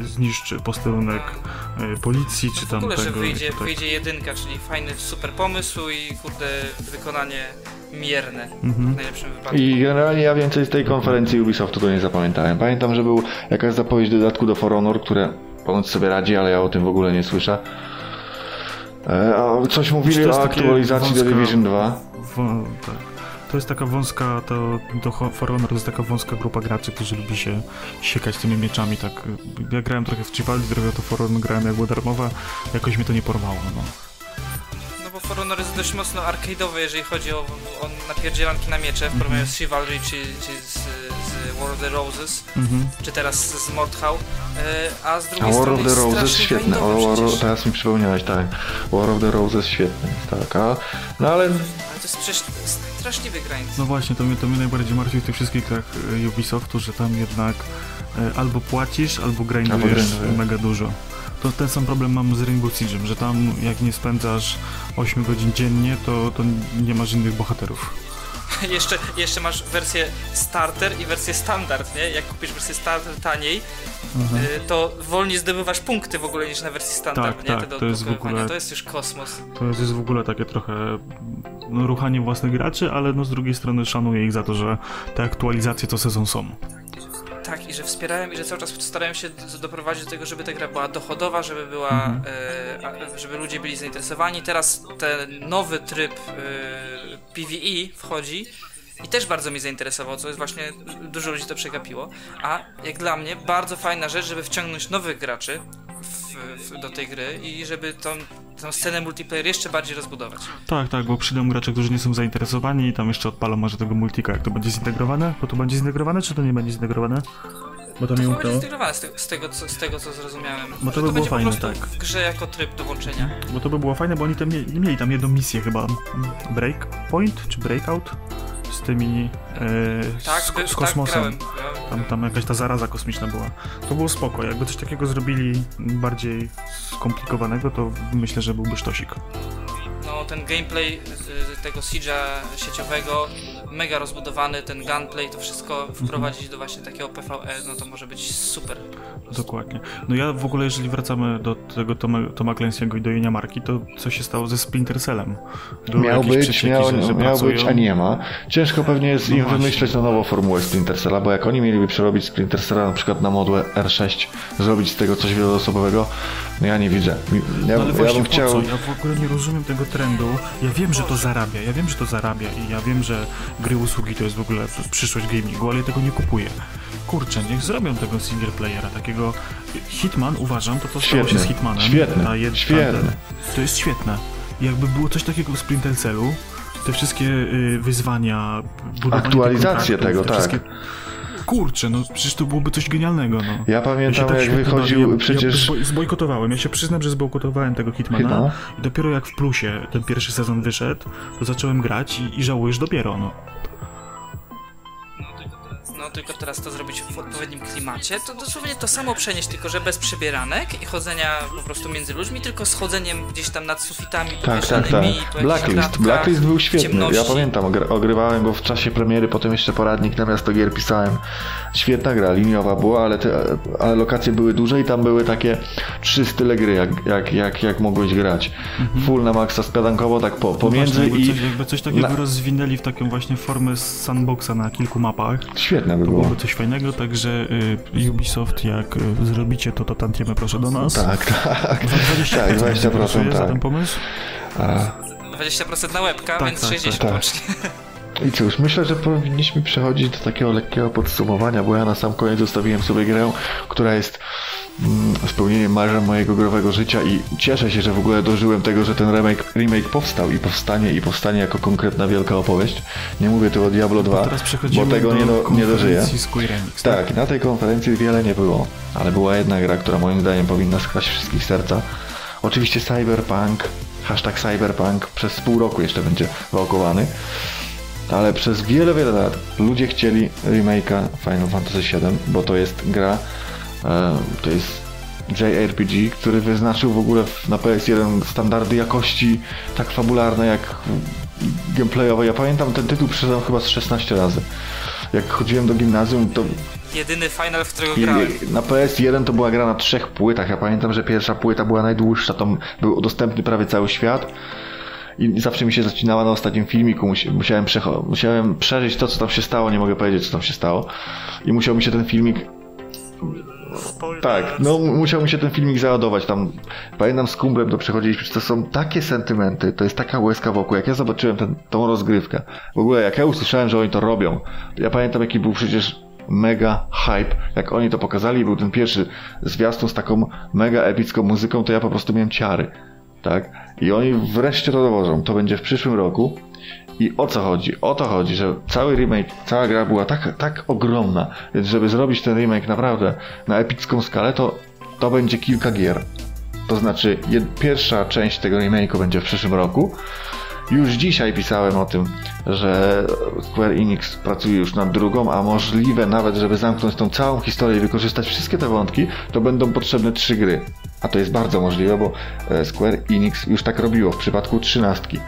y, zniszcz posterunek policji, czy tam w ogóle, tego. że wyjdzie, tak. wyjdzie jedynka, czyli fajny, super pomysł i kurde, wykonanie mierne mhm. w najlepszym wypadku. I generalnie ja więcej z tej konferencji Ubisoftu to nie zapamiętałem. Pamiętam, że był jakaś zapowiedź dodatku do For Honor, które ponoć sobie radzi, ale ja o tym w ogóle nie słyszę. E, coś mówili o aktualizacji wąska, do Division 2? tak. To jest taka wąska, to, to For Honor to jest taka wąska grupa graczy, którzy lubi się siekać tymi mieczami, tak. Ja grałem trochę w Chivalry, trochę to For Honor grałem jak było darmowe, jakoś mnie to nie porwało, no Honor jest dość mocno arcade'owy, jeżeli chodzi o, o napierdzielanki na miecze, w mhm. porównaniu z Chivalry czy, czy z, z War of the Roses, mm czy teraz z Mordhau, e, a z drugiej a War of the Roses świetne, o, War, teraz mi przypomniałeś, tak, War of the Roses świetny tak, a, no ale... Ale to jest przecież straszliwy grind. No właśnie, to mnie, to mnie najbardziej martwi w tych wszystkich grach e, Ubisoftu, że tam jednak e, albo płacisz, albo grindujesz albo mega dużo to ten sam problem mam z Rainbow Siege'em, że tam jak nie spędzasz 8 godzin dziennie, to, to nie masz innych bohaterów. jeszcze, jeszcze masz wersję starter i wersję standard, nie? Jak kupisz wersję starter taniej, mhm. y, to wolniej zdobywasz punkty w ogóle niż na wersji standard, tak, nie? Tak, to, jest w ogóle, to jest już kosmos. To jest, jest w ogóle takie trochę no, ruchanie własnych graczy, ale no z drugiej strony szanuję ich za to, że te aktualizacje co sezon są. Tak, i że wspierałem i że cały czas starałem się doprowadzić do tego, żeby ta gra była dochodowa, żeby była, mhm. e, żeby ludzie byli zainteresowani. Teraz ten nowy tryb e, PvE wchodzi i też bardzo mnie zainteresował, co jest właśnie, dużo ludzi to przegapiło. A jak dla mnie, bardzo fajna rzecz, żeby wciągnąć nowych graczy w, do tej gry i żeby tą, tą scenę multiplayer jeszcze bardziej rozbudować. Tak, tak, bo przyjdą gracze, którzy nie są zainteresowani i tam jeszcze odpalą może tego multika, jak to będzie zintegrowane? Bo to będzie zintegrowane, czy to nie będzie zintegrowane? Bo to, to mi umknęło. zintegrowane z, z, tego, co, z tego, co zrozumiałem. Bo to by to było fajne, tak. w grze jako tryb do włączenia. Bo to by było fajne, bo oni tam mieli, mieli tam jedną misję chyba. Breakpoint, czy Breakout? Z tymi e, tak, z, z, kosmosem. Tak, grałem, Tam, tam jakaś ta zaraza kosmiczna była. To było spoko. Jakby coś takiego zrobili bardziej skomplikowanego, to myślę, że byłby sztosik. No, ten gameplay tego Siege'a sieciowego, mega rozbudowany, ten gunplay, to wszystko wprowadzić do właśnie takiego PvE, no to może być super. Dokładnie. No ja w ogóle, jeżeli wracamy do tego Toma, Toma Clancy'ego i do Jenia Marki, to co się stało ze Splinter Cellem? Miał być, miał, że, że miał pracują... być, a nie ma. Ciężko pewnie jest no im właśnie. wymyśleć na nowo formułę Splinter Cella, bo jak oni mieliby przerobić Splinter Cella na przykład na modłę R6, zrobić z tego coś wieloosobowego, no ja nie widzę. Ja, no ale ja bym chciał... Co? Ja w ogóle nie rozumiem tego trendu. Ja wiem, że to zarabia, ja wiem, że to zarabia i ja wiem, że gry usługi to jest w ogóle przyszłość gamingu, ale ja tego nie kupuję. Kurczę, niech zrobią tego single playera, takiego... Hitman, uważam, to to stało się z Hitmanem. Świetne, jed... świetne. To jest świetne. Jakby było coś takiego w Splinter Cellu, te wszystkie y, wyzwania, Aktualizacje tego, tak. Kurczę, no przecież to byłoby coś genialnego, no. Ja pamiętam, ja tak jak wychodził bawię. przecież... Ja zbojkotowałem, ja się przyznam, że zbojkotowałem tego Hitmana Hitmana? i dopiero jak w plusie ten pierwszy sezon wyszedł, to zacząłem grać i, i żałujesz dopiero, no no tylko teraz to zrobić w odpowiednim klimacie, to dosłownie to samo przenieść, tylko że bez przybieranek i chodzenia po prostu między ludźmi, tylko z chodzeniem gdzieś tam nad sufitami tak, tak, tak. Blacklist. Blacklist był świetny, ciemności. ja pamiętam, ogrywałem go w czasie premiery, potem jeszcze poradnik na miasto gier pisałem. Świetna gra, liniowa była, ale, te, ale lokacje były duże i tam były takie trzy style gry, jak, jak, jak, jak mogłeś grać. Mhm. Full na maksa, spiadankowo, tak po, pomiędzy no właśnie, i... Coś, jakby coś takiego na... rozwinęli w taką właśnie formę sandboxa na kilku mapach. Świetne by było. Byłoby coś fajnego, także y, Ubisoft, jak y, zrobicie to, to tantiemy proszę do nas. Tak, tak. Za 20%, tak, 20% tak. za ten pomysł. A... 20% na webka, tak, więc tak, 60 tak. łącznie. I cóż, myślę, że powinniśmy przechodzić do takiego lekkiego podsumowania, bo ja na sam koniec zostawiłem sobie grę, która jest mm, spełnieniem marzeń mojego growego życia i cieszę się, że w ogóle dożyłem tego, że ten remake, remake powstał i powstanie i powstanie jako konkretna wielka opowieść. Nie mówię tu o Diablo 2, bo tego nie, do, nie dożyję. Enix, tak? tak, na tej konferencji wiele nie było, ale była jedna gra, która moim zdaniem powinna skraść wszystkich serca. Oczywiście Cyberpunk, hashtag Cyberpunk przez pół roku jeszcze będzie wałkowany ale przez wiele, wiele lat ludzie chcieli remake'a Final Fantasy VII, bo to jest gra, to jest JRPG, który wyznaczył w ogóle na PS1 standardy jakości tak fabularne jak gameplayowe. Ja pamiętam ten tytuł przeszedłem chyba z 16 razy. Jak chodziłem do gimnazjum, to jedyny final, w którego grałem. Na PS1 to była gra na trzech płytach. Ja pamiętam, że pierwsza płyta była najdłuższa, tam był dostępny prawie cały świat i zawsze mi się zacinała na ostatnim filmiku, musiałem, musiałem przeżyć to, co tam się stało, nie mogę powiedzieć, co tam się stało i musiał mi się ten filmik Spoiler. Tak, no musiał mi się ten filmik załadować tam. Pamiętam z kumplem to przechodziliśmy, to są takie sentymenty, to jest taka łezka wokół. Jak ja zobaczyłem ten, tą rozgrywkę, w ogóle jak ja usłyszałem, że oni to robią, ja pamiętam jaki był przecież mega hype, jak oni to pokazali, był ten pierwszy zwiastun z taką mega epicką muzyką, to ja po prostu miałem ciary, tak? I oni wreszcie to dowożą. To będzie w przyszłym roku. I o co chodzi? O to chodzi, że cały remake, cała gra była tak, tak ogromna, więc żeby zrobić ten remake naprawdę na epicką skalę, to, to będzie kilka gier. To znaczy, pierwsza część tego remake'u będzie w przyszłym roku. Już dzisiaj pisałem o tym, że Square Enix pracuje już nad drugą, a możliwe nawet, żeby zamknąć tą całą historię i wykorzystać wszystkie te wątki, to będą potrzebne trzy gry. A to jest bardzo możliwe, bo e, Square Enix już tak robiło w przypadku trzynastki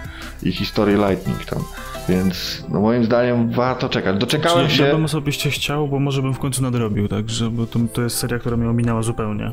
i historii Lightning tam. Więc no moim zdaniem warto czekać. Doczekałem Czyli się. Ja bym osobiście chciał, bo może bym w końcu nadrobił, także bo to, to jest seria, która mnie ominęła zupełnie.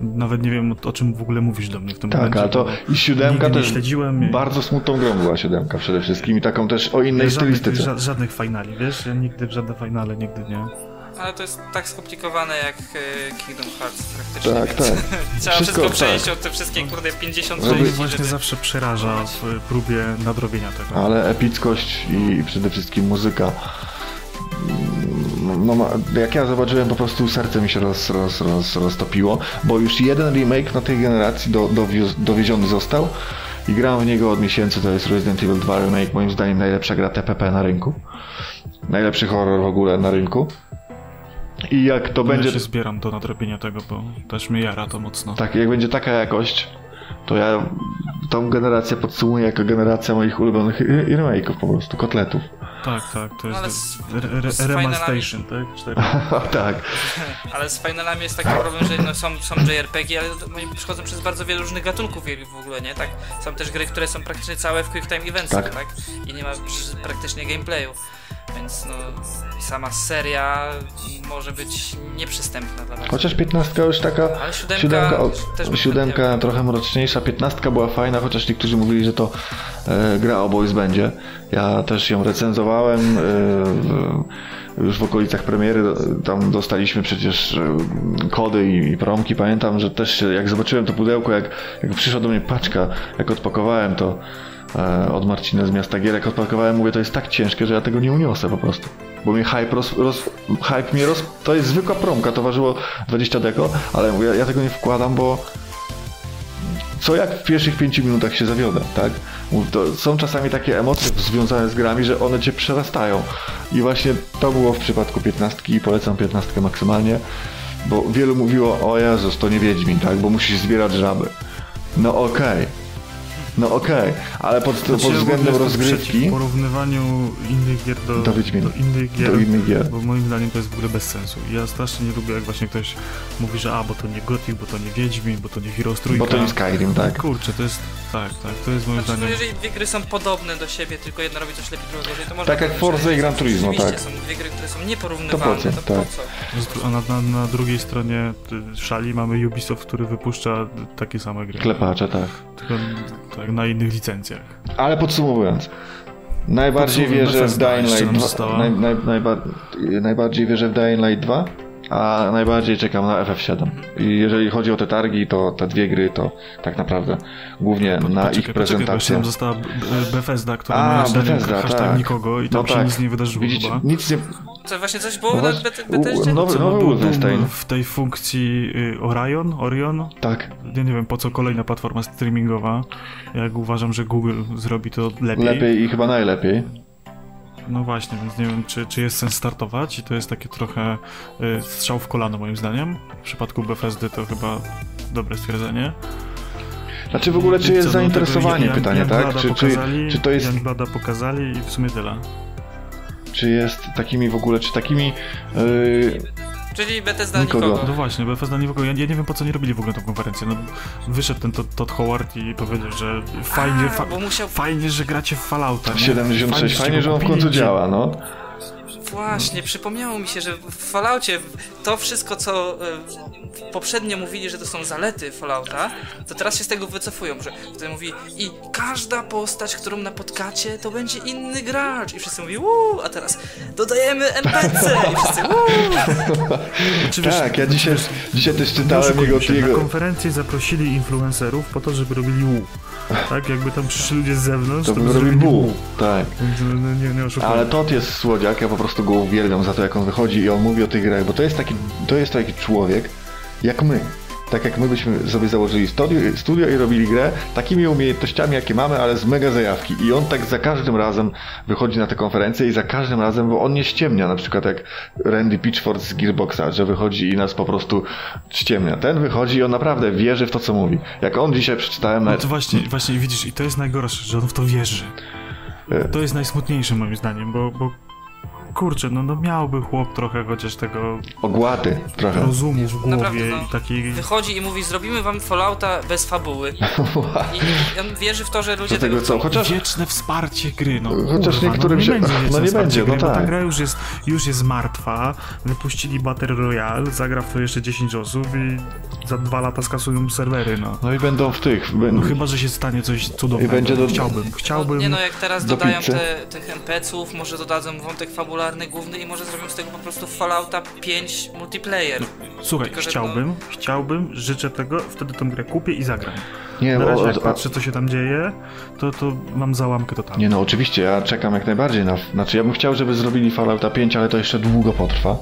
Nawet nie wiem o czym w ogóle mówisz do mnie w tym tak, momencie. Tak, a to i siódemka też śledziłem. bardzo smutną grą była siódemka przede wszystkim i taką też o innej żadnych, stylistyce. Żadnych finali, wiesz? Ja nigdy w żadne finale, nigdy nie ale to jest tak skomplikowane jak e, Kingdom Hearts praktycznie. Tak, tak. Trzeba wszystko, wszystko przejść tak. od te wszystkie kurde 50 Żeby właśnie żeby... zawsze przeraża w próbie nadrobienia tego. Ale epickość i przede wszystkim muzyka. No, no, jak ja zobaczyłem, po prostu serce mi się roz, roz, roz, roztopiło, bo już jeden remake na tej generacji do, do, dowieziony został i gram w niego od miesięcy, to jest Resident Evil 2 remake, moim zdaniem najlepsza gra TPP na rynku. Najlepszy horror w ogóle na rynku. I jak to ja będzie. się zbieram do nadrobienia tego, bo też mnie jara to mocno. Tak, jak będzie taka jakość, to ja tą generację podsumuję jako generacja moich ulubionych remake'ów po prostu, kotletów. Tak, tak, to No, ale jest re, re, Remasteration, tak? Tak. Ale z finalami jest taki problem, że no, są, są JRPG, ale oni przychodzą przez bardzo wiele różnych gatunków w ogóle, nie? Tak, są też gry, które są praktycznie całe w Quick Time Events, Tak. tak. I nie ma praktycznie gameplayu. Więc no, sama seria może być nieprzystępna dla. Chociaż 15 już taka. Ale siódemka Siódemka, o, też siódemka trochę mroczniejsza, 15 była fajna, chociaż niektórzy mówili, że to e, gra o boys będzie. Ja też ją recenzowałem. E, w, już w okolicach premiery tam dostaliśmy przecież e, kody i, i promki. Pamiętam, że też jak zobaczyłem to pudełko, jak, jak przyszła do mnie paczka, jak odpakowałem to od Marcina z Miasta Gier, jak odpakowałem, mówię, to jest tak ciężkie, że ja tego nie uniosę po prostu. Bo mnie hype, roz, roz, hype mnie roz... To jest zwykła promka, to ważyło 20 deko, ale mówię, ja tego nie wkładam, bo co jak w pierwszych 5 minutach się zawiodę, tak? To są czasami takie emocje związane z grami, że one cię przerastają. I właśnie to było w przypadku 15 i polecam 15 maksymalnie, bo wielu mówiło, o Jezus, to nie Wiedźmin, tak? Bo musisz zbierać żaby. No okej. No okej, ale pod, Znaczy, pod w względem rozgrywki przeciw porównywaniu innych gier do, Do do innych gier, do innych gier. bo moim zdaniem to jest w ogóle bez sensu. Ja strasznie nie lubię, jak właśnie ktoś mówi, że a, bo to nie Gothic, bo to nie Wiedźmin, bo to nie Heroes Trójka. Bo to nie Skyrim, tak? Kurczę, to jest, tak, tak, to jest moim Znaczy, no, zdaniem... jeżeli dwie gry są podobne do siebie, tylko jedna robi coś lepiej, druga gorzej, to można Tak jak Forza i Gran Turismo, tak. są dwie gry, które są nieporównywalne, 100%, to po tak. co? Z dru- A na, na, na drugiej stronie y, szali mamy Ubisoft, który wypuszcza takie same gry. Klepacze, tak. Tylko tak, na innych licencjach. Ale podsumowując, najbardziej wierzę w Dying Light nam 2. została. Naj, naj, najba, najbardziej wierzę w Dying Light 2, a najbardziej czekam na FF7. I jeżeli chodzi o te targi, to te dwie gry to tak naprawdę głównie na ich Poczekaj, poczekaj, jeszcze prezentację. nam została Bethesda, która A, moim zdaniem Bethesda, hashtag tak. nikogo i tam No się tak. nic nie wydarzyło Widzicie, chyba. nic nie... Co, właśnie coś było No na Bethesdzie? nowy- ma nowy Wolfenstein. w tej funkcji y, Orion, Orion? Tak, Ja nie wiem po co kolejna platforma streamingowa. Jak uważam, że Google zrobi to lepiej. lepiej i chyba najlepiej. No właśnie, więc nie wiem, czy, czy jest sens startować i to jest takie trochę y, strzał w kolano moim zdaniem. W przypadku Bethesdy to chyba dobre stwierdzenie. Znaczy w ogóle, czy jest no, zainteresowanie, pytanie, tak? Czy, czy, pokazali, czy to jest Youngblada pokazali i w sumie tyle. czy jest takimi w ogóle, czy takimi yy, Czyli Bethesda Nikogo. nikogo. No właśnie, Bethesda ogóle, ja, ja nie wiem po co nie robili w ogóle tą konferencję. No, wyszedł ten Todd, Todd Howard i powiedział, że fajnie, A, fa bo musiał... fajnie, że gracie w Fallouta. nie? 76, żeście fajnie, go że on w końcu działa, no. Właśnie, przypomniało mi się, że w Falloutie to wszystko, co e, poprzednio mówili, że to są zalety Fallouta, to teraz się z tego wycofują, że wtedy mówi i każda postać, którą napotkacie, to będzie inny gracz. I wszyscy mówią, uuu, a teraz dodajemy NPC. I wszyscy, uuu. Tak, ja dzisiaj, dzisiaj też czytałem jego, się, Na jego, konferencję zaprosili influencerów po to, żeby robili łu. Tak, jakby tam przyszli ludzie z zewnątrz, to to, by by robił zrobili buł, tak. Nie, nie oszukujmy. Ale Todd jest słodziak, ja po prostu go uwielbiam za to, jak on wychodzi i on mówi o tych grach, bo to jest taki, to jest taki człowiek, jak my. Tak jak my byśmy sobie założyli studio, studio i robili grę, takimi umiejętnościami, jakie mamy, ale z mega zajawki. I on tak za każdym razem wychodzi na te konferencje i za każdym razem, bo on nie ściemnia, na przykład jak Randy Pitchford z Gearboxa, że wychodzi i nas po prostu ściemnia. Ten wychodzi i on naprawdę wierzy w to, co mówi. Jak on dzisiaj przeczytałem... No to właśnie, właśnie widzisz, i to jest najgorsze, że on w to wierzy. E. To jest najsmutniejsze moim zdaniem, bo, bo kurczę, no, no miałby chłop trochę chociaż tego Ogłaty trochę. rozumu w głowie Naprawdę, no. i takiej... Wychodzi i mówi, zrobimy wam Fallouta bez fabuły. I on wierzy w to, że ludzie Do tego co? Chociaż Wieczne wsparcie gry, no Chociaż kurwa, niektórym no, nie się- będzie no nie będzie, gry, no bo ta tak. gra już jest, już jest martwa, wypuścili Battle Royale, zagra w to jeszcze 10 osób i za dwa lata skasują serwery, no. No i będą w tych... No Będą... chyba, że się stanie coś cudownego. I będzie do- Chciałbym, chciałbym... Nie no, jak teraz do dodają te, tych NPC-ów, może dodadzą wątek fabularny główny i może zrobią z tego po prostu Fallouta 5 multiplayer. Słuchaj, Tylko, chciałbym, chciałbym, życzę tego, wtedy tą grę kupię i zagram. Nie, Na razie jak patrzę, co się tam dzieje, to, to mam załamkę totalną. Nie no, oczywiście, ja czekam jak najbardziej na... Znaczy, ja bym chciał, żeby zrobili Fallouta 5, ale to jeszcze długo potrwa.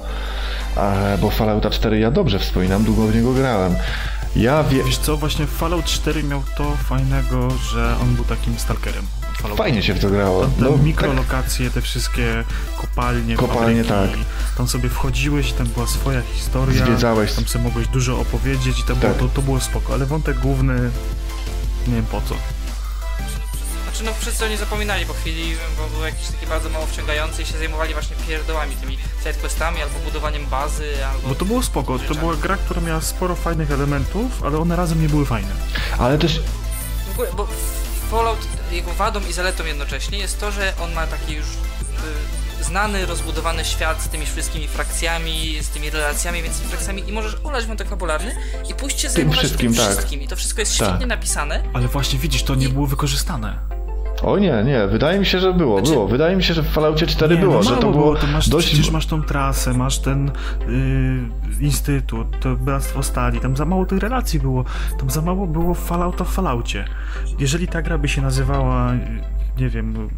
Bo Fallouta 4 ja dobrze wspominam, długo w niego grałem. Ja wiem... Wiesz co, właśnie Fallout 4 miał to fajnego, że on był takim stalkerem. Fallout. Fajnie się w to grało. Tam, No, tam tak, mikrolokacje, te wszystkie kopalnie, Kopalnie, fabryki, tak. Tam sobie wchodziłeś tam była swoja historia. Zwiedzałeś. Tam sobie mogłeś dużo opowiedzieć i to, Tak. było, to, to było spoko, ale wątek główny nie wiem po co. Znaczy no wszyscy oni zapominali po chwili, bo był jakiś taki bardzo mało wciągający i się zajmowali właśnie pierdołami, tymi sidequestami albo budowaniem bazy, albo... Bo to było spoko, to była gra, która miała sporo fajnych elementów, ale one razem nie były fajne. Ale też bo Fallout, jego wadą i zaletą jednocześnie jest to, że on ma taki już y, znany, rozbudowany świat z tymi wszystkimi frakcjami, z tymi relacjami między frakcjami i możesz ulać wątek fabularny i pójść się zajmować wszystkim, tym tak. wszystkim. I to wszystko jest Tak. świetnie napisane. Ale właśnie widzisz, to nie było wykorzystane. O nie, nie, wydaje mi się, że było, Znaczy- było. Wydaje mi się, że w Falloutie 4 nie, było, no że to było to masz, dość... Przecież masz tą trasę, masz ten y, instytut, to Bractwo Stali, tam za mało tych relacji było, tam za mało było Fallouta w Falloutie. Jeżeli ta gra by się nazywała, y, nie wiem,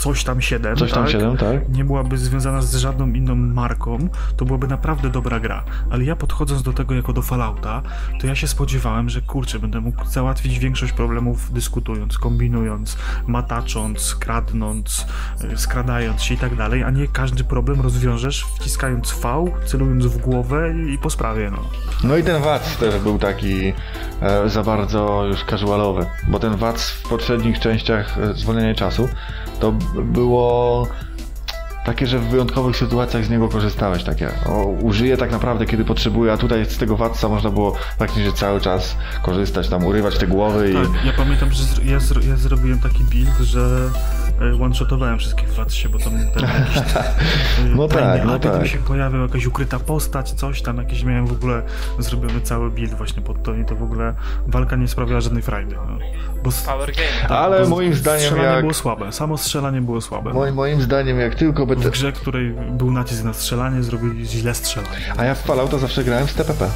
coś tam 7, Coś tam tak? 7, tak? nie byłaby związana z żadną inną marką, to byłaby naprawdę dobra gra. Ale ja podchodząc do tego jako do Fallouta, to ja się spodziewałem, że kurczę, będę mógł załatwić większość problemów dyskutując, kombinując, matacząc, kradnąc, y, skradając się i tak dalej, a nie każdy problem rozwiążesz wciskając V, celując w głowę i po sprawie, no. No i ten Wac też był taki e, za bardzo już casualowy, bo ten Wac w poprzednich częściach e, zwolnienia czasu to było takie, że w wyjątkowych sytuacjach z niego korzystałeś, takie o, użyję tak naprawdę kiedy potrzebuję, a tutaj z tego Watsa można było praktycznie cały czas korzystać, tam urywać te głowy i... Tak, ja pamiętam, że ja, ja zrobiłem taki build, że one-shotowałem wszystkich w Watsie, bo tam ten jakiś No tak, tajny no agent mi tak. się pojawił, jakaś ukryta postać, coś tam, jakieś miałem w ogóle zrobiony cały build właśnie pod to i to w ogóle walka nie sprawiała żadnej frajdy. No. Bo Power game. tak, Ale bo moim zdaniem strzelanie jak- było słabe, samo strzelanie było słabe. Moim, moim zdaniem jak tylko by... W grze, której był nacisk na strzelanie, zrobili źle strzelanie. A ja w Fallouta zawsze grałem z TPP.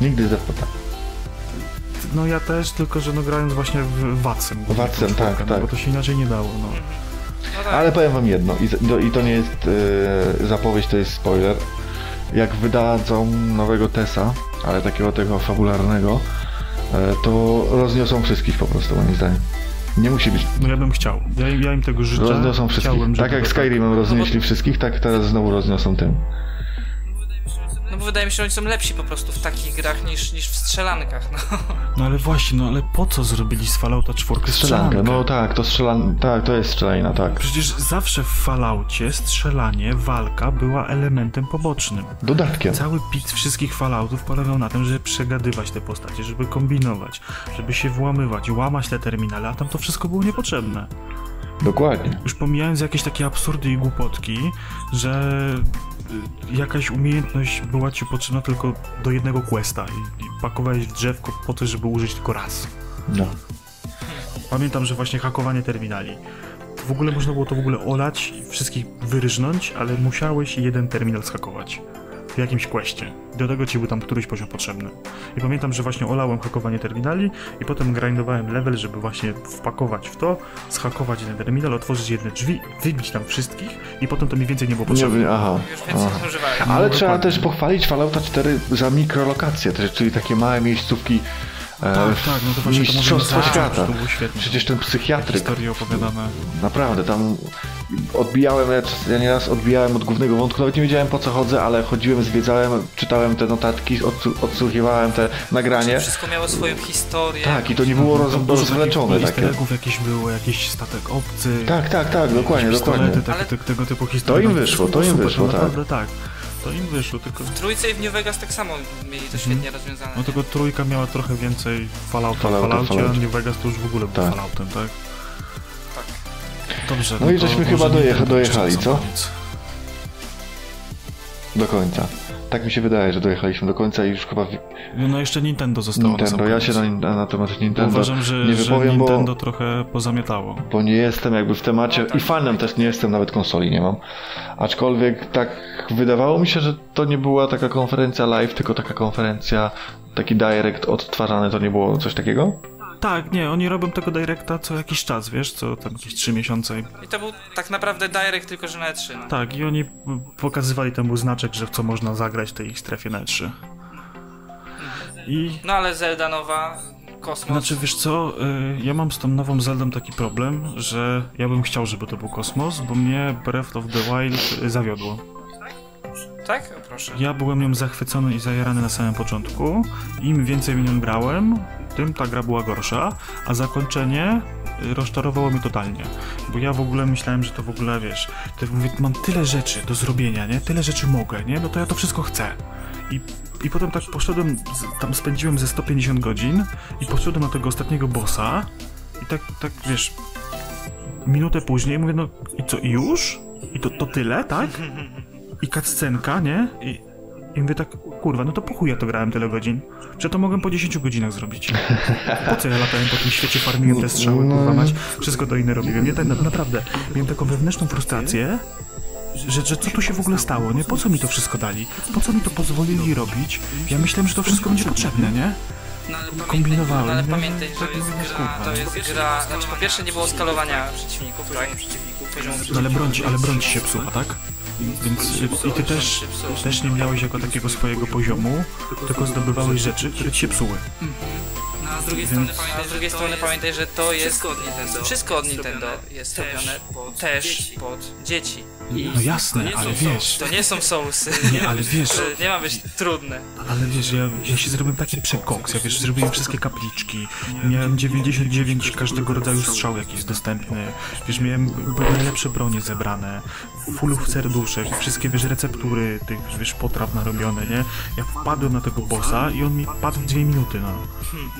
Nigdy z FPP. No ja też, tylko że no grając właśnie w Watsem. Watsem, w czwórkę, tak, no, tak. Bo to się inaczej nie dało, no. No tak. Ale powiem wam jedno, i, to- i to nie jest e, zapowiedź, to jest spoiler. Jak wydadzą nowego Tesa, ale takiego tego fabularnego, e, to rozniosą wszystkich po prostu, moim zdaniem. Nie musi być. No ja bym chciał. Ja, im- ja im tego życzę. Rozniosą wszystkich. Chciałbym, tak jak Skyrimem roznieśli wszystkich, tak teraz znowu rozniosą tym. No bo wydaje mi się, że oni są lepsi po prostu w takich grach niż, niż w strzelankach. No. No ale właśnie, no ale po co zrobili z Fallouta 4 Strzelanka, strzelankę? no tak, to strzelan... tak, to jest strzelanina, tak. Przecież zawsze w Falloutie strzelanie, walka była elementem pobocznym. Dodatkiem. Cały pit wszystkich Falloutów polegał na tym, żeby przegadywać te postacie, żeby kombinować, żeby się włamywać, łamać te terminale, a tam to wszystko było niepotrzebne. Dokładnie. Już pomijając jakieś takie absurdy i głupotki, że jakaś umiejętność była ci potrzebna tylko do jednego questa i, i pakowałeś w drzewko po to, żeby użyć tylko raz. No. Pamiętam, że właśnie hakowanie terminali. W ogóle można było to w ogóle olać i wszystkich wyryżnąć, ale musiałeś jeden terminal schakować. W jakimś questie. Do tego ci był tam któryś poziom potrzebny. I pamiętam, że właśnie olałem hakowanie terminali i potem grindowałem level, żeby właśnie wpakować w to, schakować jeden terminal, otworzyć jedne drzwi, wybić tam wszystkich i potem to mi więcej nie było Nie, potrzebne. aha. Już więcej aha. nie używałem. Ale No, trzeba dokładnie. też pochwalić Fallouta 4 za mikrolokacje, też, czyli takie małe miejscówki Tak, tak, no to właśnie to mistrzostwa mówimy, świata. To było świetne. Przecież ten psychiatryk, Historie opowiadane. naprawdę, tam odbijałem, ja, nieraz odbijałem od głównego wątku, nawet nie wiedziałem po co chodzę, ale chodziłem, zwiedzałem, czytałem te notatki, odsłu- odsłuchiwałem te nagranie. Wszystko miało swoją historię. Tak, i to nie było roz, Tam dużo rozwleczone takie. easter eggów jakieś było, jakiś statek obcy. Tak, tak, tak, dokładnie, dokładnie. tak, Ale- te, tego typu historie. im No, wyszło, to im wyszło, no, tak. Naprawdę tak. To im wyszło, tylko... W trójce i w New Vegas tak samo mieli to świetnie rozwiązane. No tylko trójka miała trochę więcej Fallouta w Fallouta, Falloutie, a Falloutie. New Vegas to już w ogóle był Tak. Falloutem, tak? Tak. Dobrze. No i to żeśmy chyba dojecha- dojechali, co? Do końca. Tak mi się wydaje, że dojechaliśmy do końca i już chyba w- No jeszcze Nintendo zostało Nintendo. Ja się na, na temat Bo Nintendo Uważam, że, nie że wypowiem, bo... Nintendo trochę pozamiatało. bo nie jestem jakby w temacie No tak. i fanem też nie jestem, nawet konsoli nie mam. Aczkolwiek tak wydawało mi się, że to nie była taka konferencja live, tylko taka konferencja, taki direct odtwarzany, to nie było coś takiego? Tak, nie, oni robią tego directa co jakiś czas, wiesz, co tam jakieś trzy miesiące. I to był tak naprawdę direct, tylko że na E3. No. Tak, i oni pokazywali temu znaczek, że w co można zagrać w tej ich strefie na E3. I no ale Zelda nowa, kosmos. Znaczy, wiesz co, y, ja mam z tą nową Zeldą taki problem, że ja bym chciał, żeby to był kosmos, bo mnie Breath of the Wild zawiodło. Tak? O, proszę. Ja byłem nią zachwycony i zajarany na samym początku. Im więcej w nią grałem, tym ta gra była gorsza, a zakończenie y, rozczarowało mnie totalnie. Bo ja w ogóle myślałem, że to w ogóle, wiesz, to mówię, mam tyle rzeczy do zrobienia, nie? Tyle rzeczy mogę, nie? No to ja to wszystko chcę. I, i potem tak poszedłem, tam spędziłem ze 150 godzin i poszedłem na tego ostatniego bossa i tak, tak, wiesz, minutę później mówię, no i co, i już? I to, to tyle, tak? I cutscenka, nie? I, I mówię tak, kurwa, no to po chuj ja to grałem tyle godzin. Że to mogłem po 10 godzinach zrobić. Po co ja latałem po tym świecie, farmiłem te strzały, kurwa mać, wszystko to inne robiłem. Ja tak na- naprawdę miałem taką wewnętrzną frustrację, że, że co tu się w ogóle stało, nie? Po co mi to wszystko dali? Po co mi to pozwolili robić? Ja myślałem, że to wszystko będzie potrzebne, nie? No, ale pamiętaj, Kombinowałem, no, ale pamiętaj, Tak że jest mówię, gra, to no. jest gra, znaczy po pierwsze nie było skalowania przeciwników, tak? Poziomu No ale broń, ale broń ci się psuła, tak? Więc i ty też, też nie miałeś jako takiego swojego poziomu, tylko zdobywałeś rzeczy, które ci się psuły. No, a z drugiej strony pamiętaj, a z drugiej strony pamiętaj, że to jest wszystko od Nintendo, wszystko od Nintendo jest robione też pod dzieci. No jasne, ale wiesz, To nie są sousy. Nie, ale wiesz- nie ma być trudne. ale wiesz, ja, ja się zrobiłem taki przekoks, ja wiesz, zrobiłem wszystkie kapliczki, miałem 99 każdego rodzaju strzał, jaki jest dostępny, wiesz, miałem najlepsze bronie zebrane, fullów serduszek, wszystkie, wiesz, receptury tych, wiesz, potraw narobione, nie? Ja wpadłem na tego bossa i on mi padł w dwie minuty, no.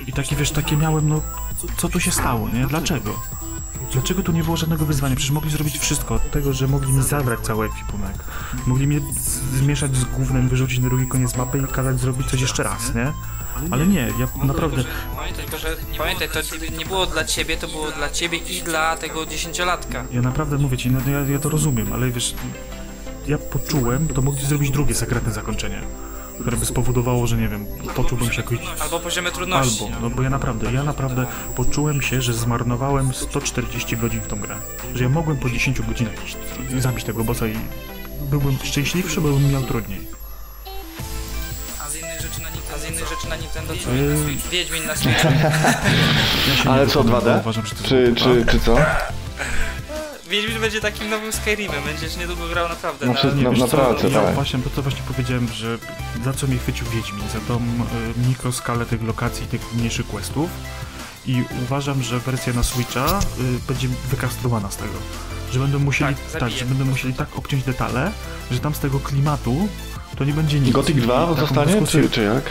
I takie, wiesz, takie miałem, no, co tu się stało, nie? Dlaczego? Dlaczego tu nie było żadnego wyzwania? Przecież mogli zrobić wszystko. Od tego, że mogli mi zabrać cały ekwipunek. Mogli mnie zmieszać z gównem, wyrzucić na drugi koniec mapy i kazać zrobić coś jeszcze raz, nie? Ale nie, ja naprawdę... Pamiętaj że pamiętaj, to nie było dla ciebie, to było dla ciebie i dla tego dziesięciolatka. Ja naprawdę mówię ci, no ja, ja to rozumiem, ale wiesz... Ja poczułem, to mogli zrobić drugie sekretne zakończenie. Które by spowodowało, że nie wiem, poczułbym się jakoś Albo poziomy trudności. Albo, no bo ja naprawdę, ja naprawdę poczułem się, że zmarnowałem 140 godzin w tą grę. Że ja mogłem po 10 godzinach iść, zabić tego bossa i byłbym szczęśliwszy, bo bym miał trudniej. A z innych rzeczy na Nintendo, a z innych rzeczy na Nintendo co? Yy. Wiedźmin na Switchu. Ja Ale co, wypowiem, 2D? bo Uważam, Czy, jest czy, czy co? Wiedźmin będzie takim nowym Skyrimem, będziesz niedługo grał naprawdę No na... na- wiesz na co, pracę, ja tak. właśnie, to co właśnie powiedziałem, że za co mnie chwycił Wiedźmin, za tą y, mikroskalę tych lokacji, tych mniejszych questów i uważam, że wersja na Switcha y, będzie wykastrowana z tego. Że będą musieli, Tak, tak, że będą musieli tak obciąć detale, że tam z tego klimatu to nie będzie nic. Gothic I 2 taką zostanie, czy, czy jak?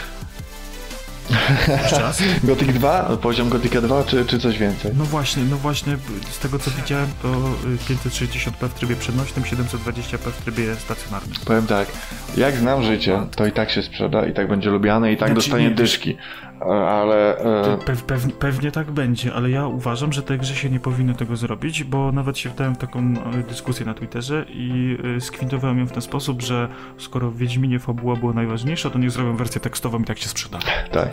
Jeszcze raz? Gothic 2? Poziom Gothica 2, czy, czy coś więcej? No właśnie, no właśnie, z tego co widziałem, to y, 560p w trybie przenośnym, 720p w trybie stacjonarnym. Powiem tak, jak znam życie, to i tak się sprzeda, i tak będzie lubiane, i tak Znaczy, dostanie nie, dyszki. Ale... E, Pew, pew, pewnie tak będzie, ale ja uważam, że tej grze się nie powinno tego zrobić, bo nawet się wdałem w taką e, dyskusję na Twitterze i e, skwintowałem ją w ten sposób, że skoro w Wiedźminie fabuła była najważniejsza, to niech zrobią wersję tekstową i tak się sprzeda. Tak.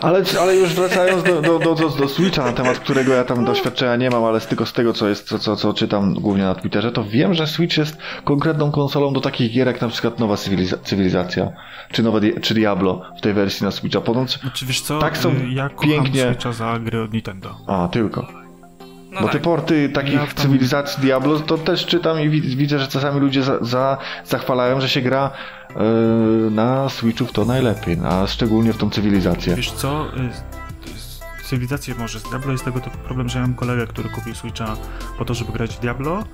Ale, ale już wracając do, do, do, do, do Switcha, na temat którego ja tam doświadczenia nie mam, ale z tego, z tego co jest, co, co, czytam głównie na Twitterze, to wiem, że Switch jest konkretną konsolą do takich gier jak na przykład nowa cywiliza- cywilizacja, czy, nowe, czy Diablo w tej wersji na Switcha. Ponoć, Znaczy wiesz co, Tak są e, ja pięknie- Switcha za gry od Nintendo. a tylko. No Bo tak. te porty takich Ja tam- cywilizacji Diablo, to też czytam i wi- widzę, że czasami ludzie za, za, zachwalają, że się gra e, na Switchu w to najlepiej, a szczególnie w tą cywilizację. Wiesz co, y, cywilizację może z Diablo jest tego typu problem, że ja mam kolegę, który kupił Switcha po to, żeby grać w Diablo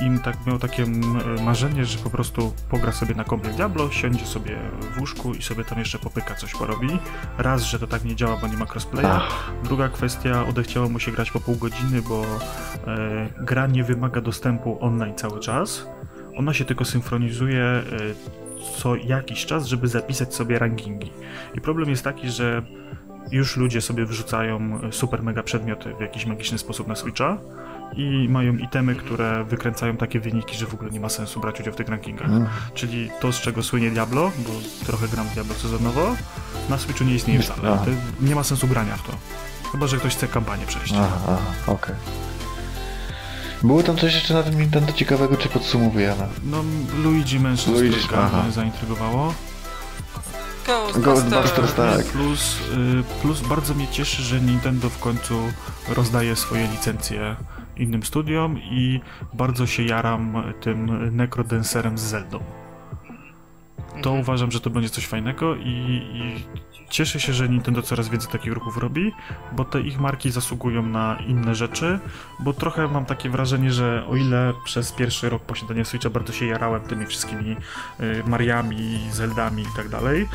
i tak miał takie mm, marzenie, że po prostu pogra sobie na kompie Diablo, siądzie sobie w łóżku i sobie tam jeszcze popyka, coś porobi. Raz, że to tak nie działa, bo nie ma crossplaya. Druga kwestia, odechciało mu się grać po pół godziny, bo e, gra nie wymaga dostępu online cały czas. Ona się tylko synchronizuje e, co jakiś czas, żeby zapisać sobie rankingi. I problem jest taki, że już ludzie sobie wrzucają super mega przedmioty w jakiś magiczny sposób na Switcha i mają itemy, które wykręcają takie wyniki, że w ogóle nie ma sensu brać udziału w tych rankingach. Mm. Czyli to, z czego słynie Diablo, bo trochę gram w Diablo sezonowo, na Switchu nie istnieje wcale. Nie ma sensu grania w to. Chyba, że ktoś chce kampanię przejść. Aha, aha okej. Było tam coś jeszcze na tym Nintendo ciekawego, czy podsumowujemy? No, Luigi Mansion Luigi, aha. mnie zaintrygowało. Ghostbusters, tak. Plus, y, plus bardzo mnie cieszy, że Nintendo w końcu rozdaje swoje licencje innym studiom i bardzo się jaram tym Necrodancerem z Zeldą. To Mhm. uważam, że to będzie coś fajnego i, i cieszę się, że Nintendo coraz więcej takich ruchów robi, bo te ich marki zasługują na inne rzeczy, bo trochę mam takie wrażenie, że o ile przez pierwszy rok posiadania Switcha bardzo się jarałem tymi wszystkimi y, Mariami, Zeldami i tak dalej,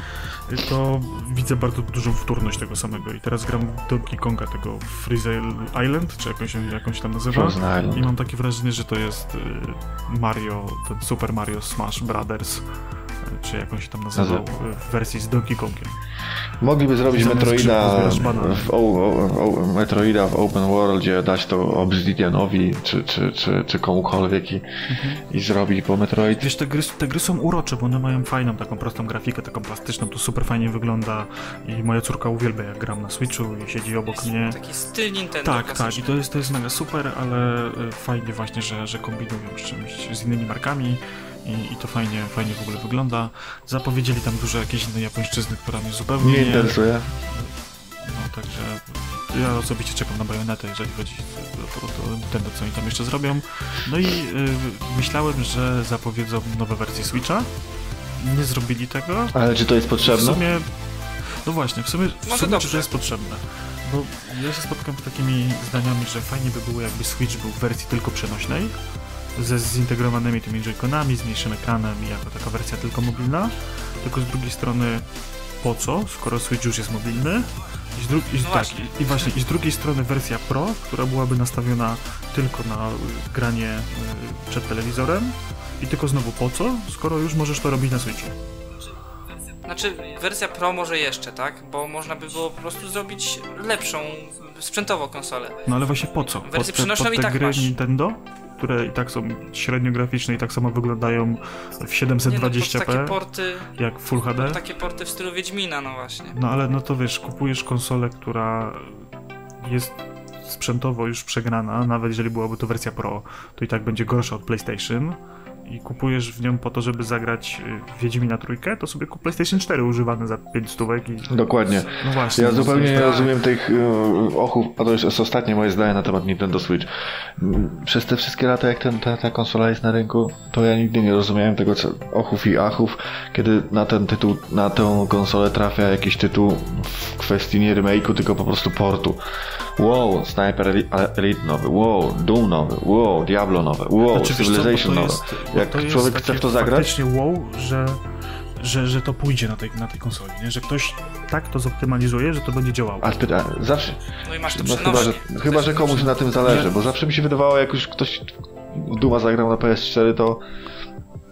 to widzę bardzo dużą wtórność tego samego i teraz gram Donkey Konga, tego Freeze Island, czy jakąś, jakąś tam nazywa i mam takie wrażenie, że to jest y, Mario, ten Super Mario Smash Brothers, czy jakąś tam nazywał, Nazywa. w wersji z Donkey Kongiem. Mogliby zrobić Metroida w, o, o, o, Metroida w Open Worldzie, dać to Obsidianowi czy, czy, czy, czy komukolwiek i, i zrobić po Metroid. Wiesz, te gry, te gry są urocze, bo one mają fajną, taką prostą grafikę, taką plastyczną, to super fajnie wygląda i moja córka uwielbia, jak gram na Switchu i siedzi obok mnie. Taki styl Nintendo Tak, tak, i to jest, to jest mega super, ale y, fajnie właśnie, że, że kombinują z czymś, z innymi markami i, i to fajnie, fajnie w ogóle wygląda. Zapowiedzieli tam dużo jakiejś innej japońszczyzny, która mnie zupełnie Nie interesuje. No także ja osobiście czekam na bajonetę, jeżeli chodzi o, o, Nintendo, co oni tam jeszcze zrobią. No i y, myślałem, że zapowiedzą nowe wersje Switcha. Nie zrobili tego. Ale czy to jest W potrzebne? sumie. No właśnie, w sumie, w Może sumie dobrze. czy to jest potrzebne? Bo ja się spotkam z takimi zdaniami, że fajnie by było, jakby Switch był w wersji tylko przenośnej, ze zintegrowanymi tymi joyconami, z mniejszym ekranem i jako taka wersja tylko mobilna. Tylko z drugiej strony, po co, skoro Switch już jest mobilny? I, z dru- i, No tak, właśnie. i, I właśnie, i z drugiej strony wersja Pro, która byłaby nastawiona tylko na y, granie y, przed telewizorem. I tylko znowu po co, skoro już możesz to robić na Switchu? Znaczy, wersja Pro może jeszcze, tak? Bo można by było po prostu zrobić lepszą sprzętowo konsolę. No ale właśnie po co? Wersję Pod te, i tak gry masz. Nintendo, które i tak są średnio graficzne i tak samo wyglądają w Nie, no, 720p, takie porty, jak Full HD. takie porty w stylu Wiedźmina, no właśnie. No ale no to wiesz, kupujesz konsolę, która jest sprzętowo już przegrana, nawet jeżeli byłaby to wersja Pro, to i tak będzie gorsza od PlayStation. I kupujesz w nią po to, żeby zagrać y, Wiedźmina trójkę, to sobie kup PlayStation 4 używany za 5 stówek i... Dokładnie. No właśnie. Ja no, zupełnie nie tak. rozumiem tych y, ochów, a to jest ostatnie moje zdanie na temat Nintendo Switch. Przez te wszystkie lata, jak ten, ta, ta konsola jest na rynku, to ja nigdy nie rozumiałem tego co, ochów i achów, kiedy na ten tytuł, na tę konsolę trafia jakiś tytuł w kwestii nie remake'u, tylko po prostu portu. Wow, Sniper Eli- Elite nowy, wow, Doom nowy, wow, Diablo nowe, wow, Znaczy, co, Civilization to nowe. jest- Jak człowiek chce w to zagrać, Faktycznie wow, że, że, że to pójdzie na tej, na tej konsoli, nie? Że ktoś tak to zoptymalizuje, że to będzie działało. a zawsze, No i masz to No chyba, że, chyba, że komuś na tym zależy, Nie. bo zawsze mi się wydawało, jak już ktoś w Duma zagrał na PS4, to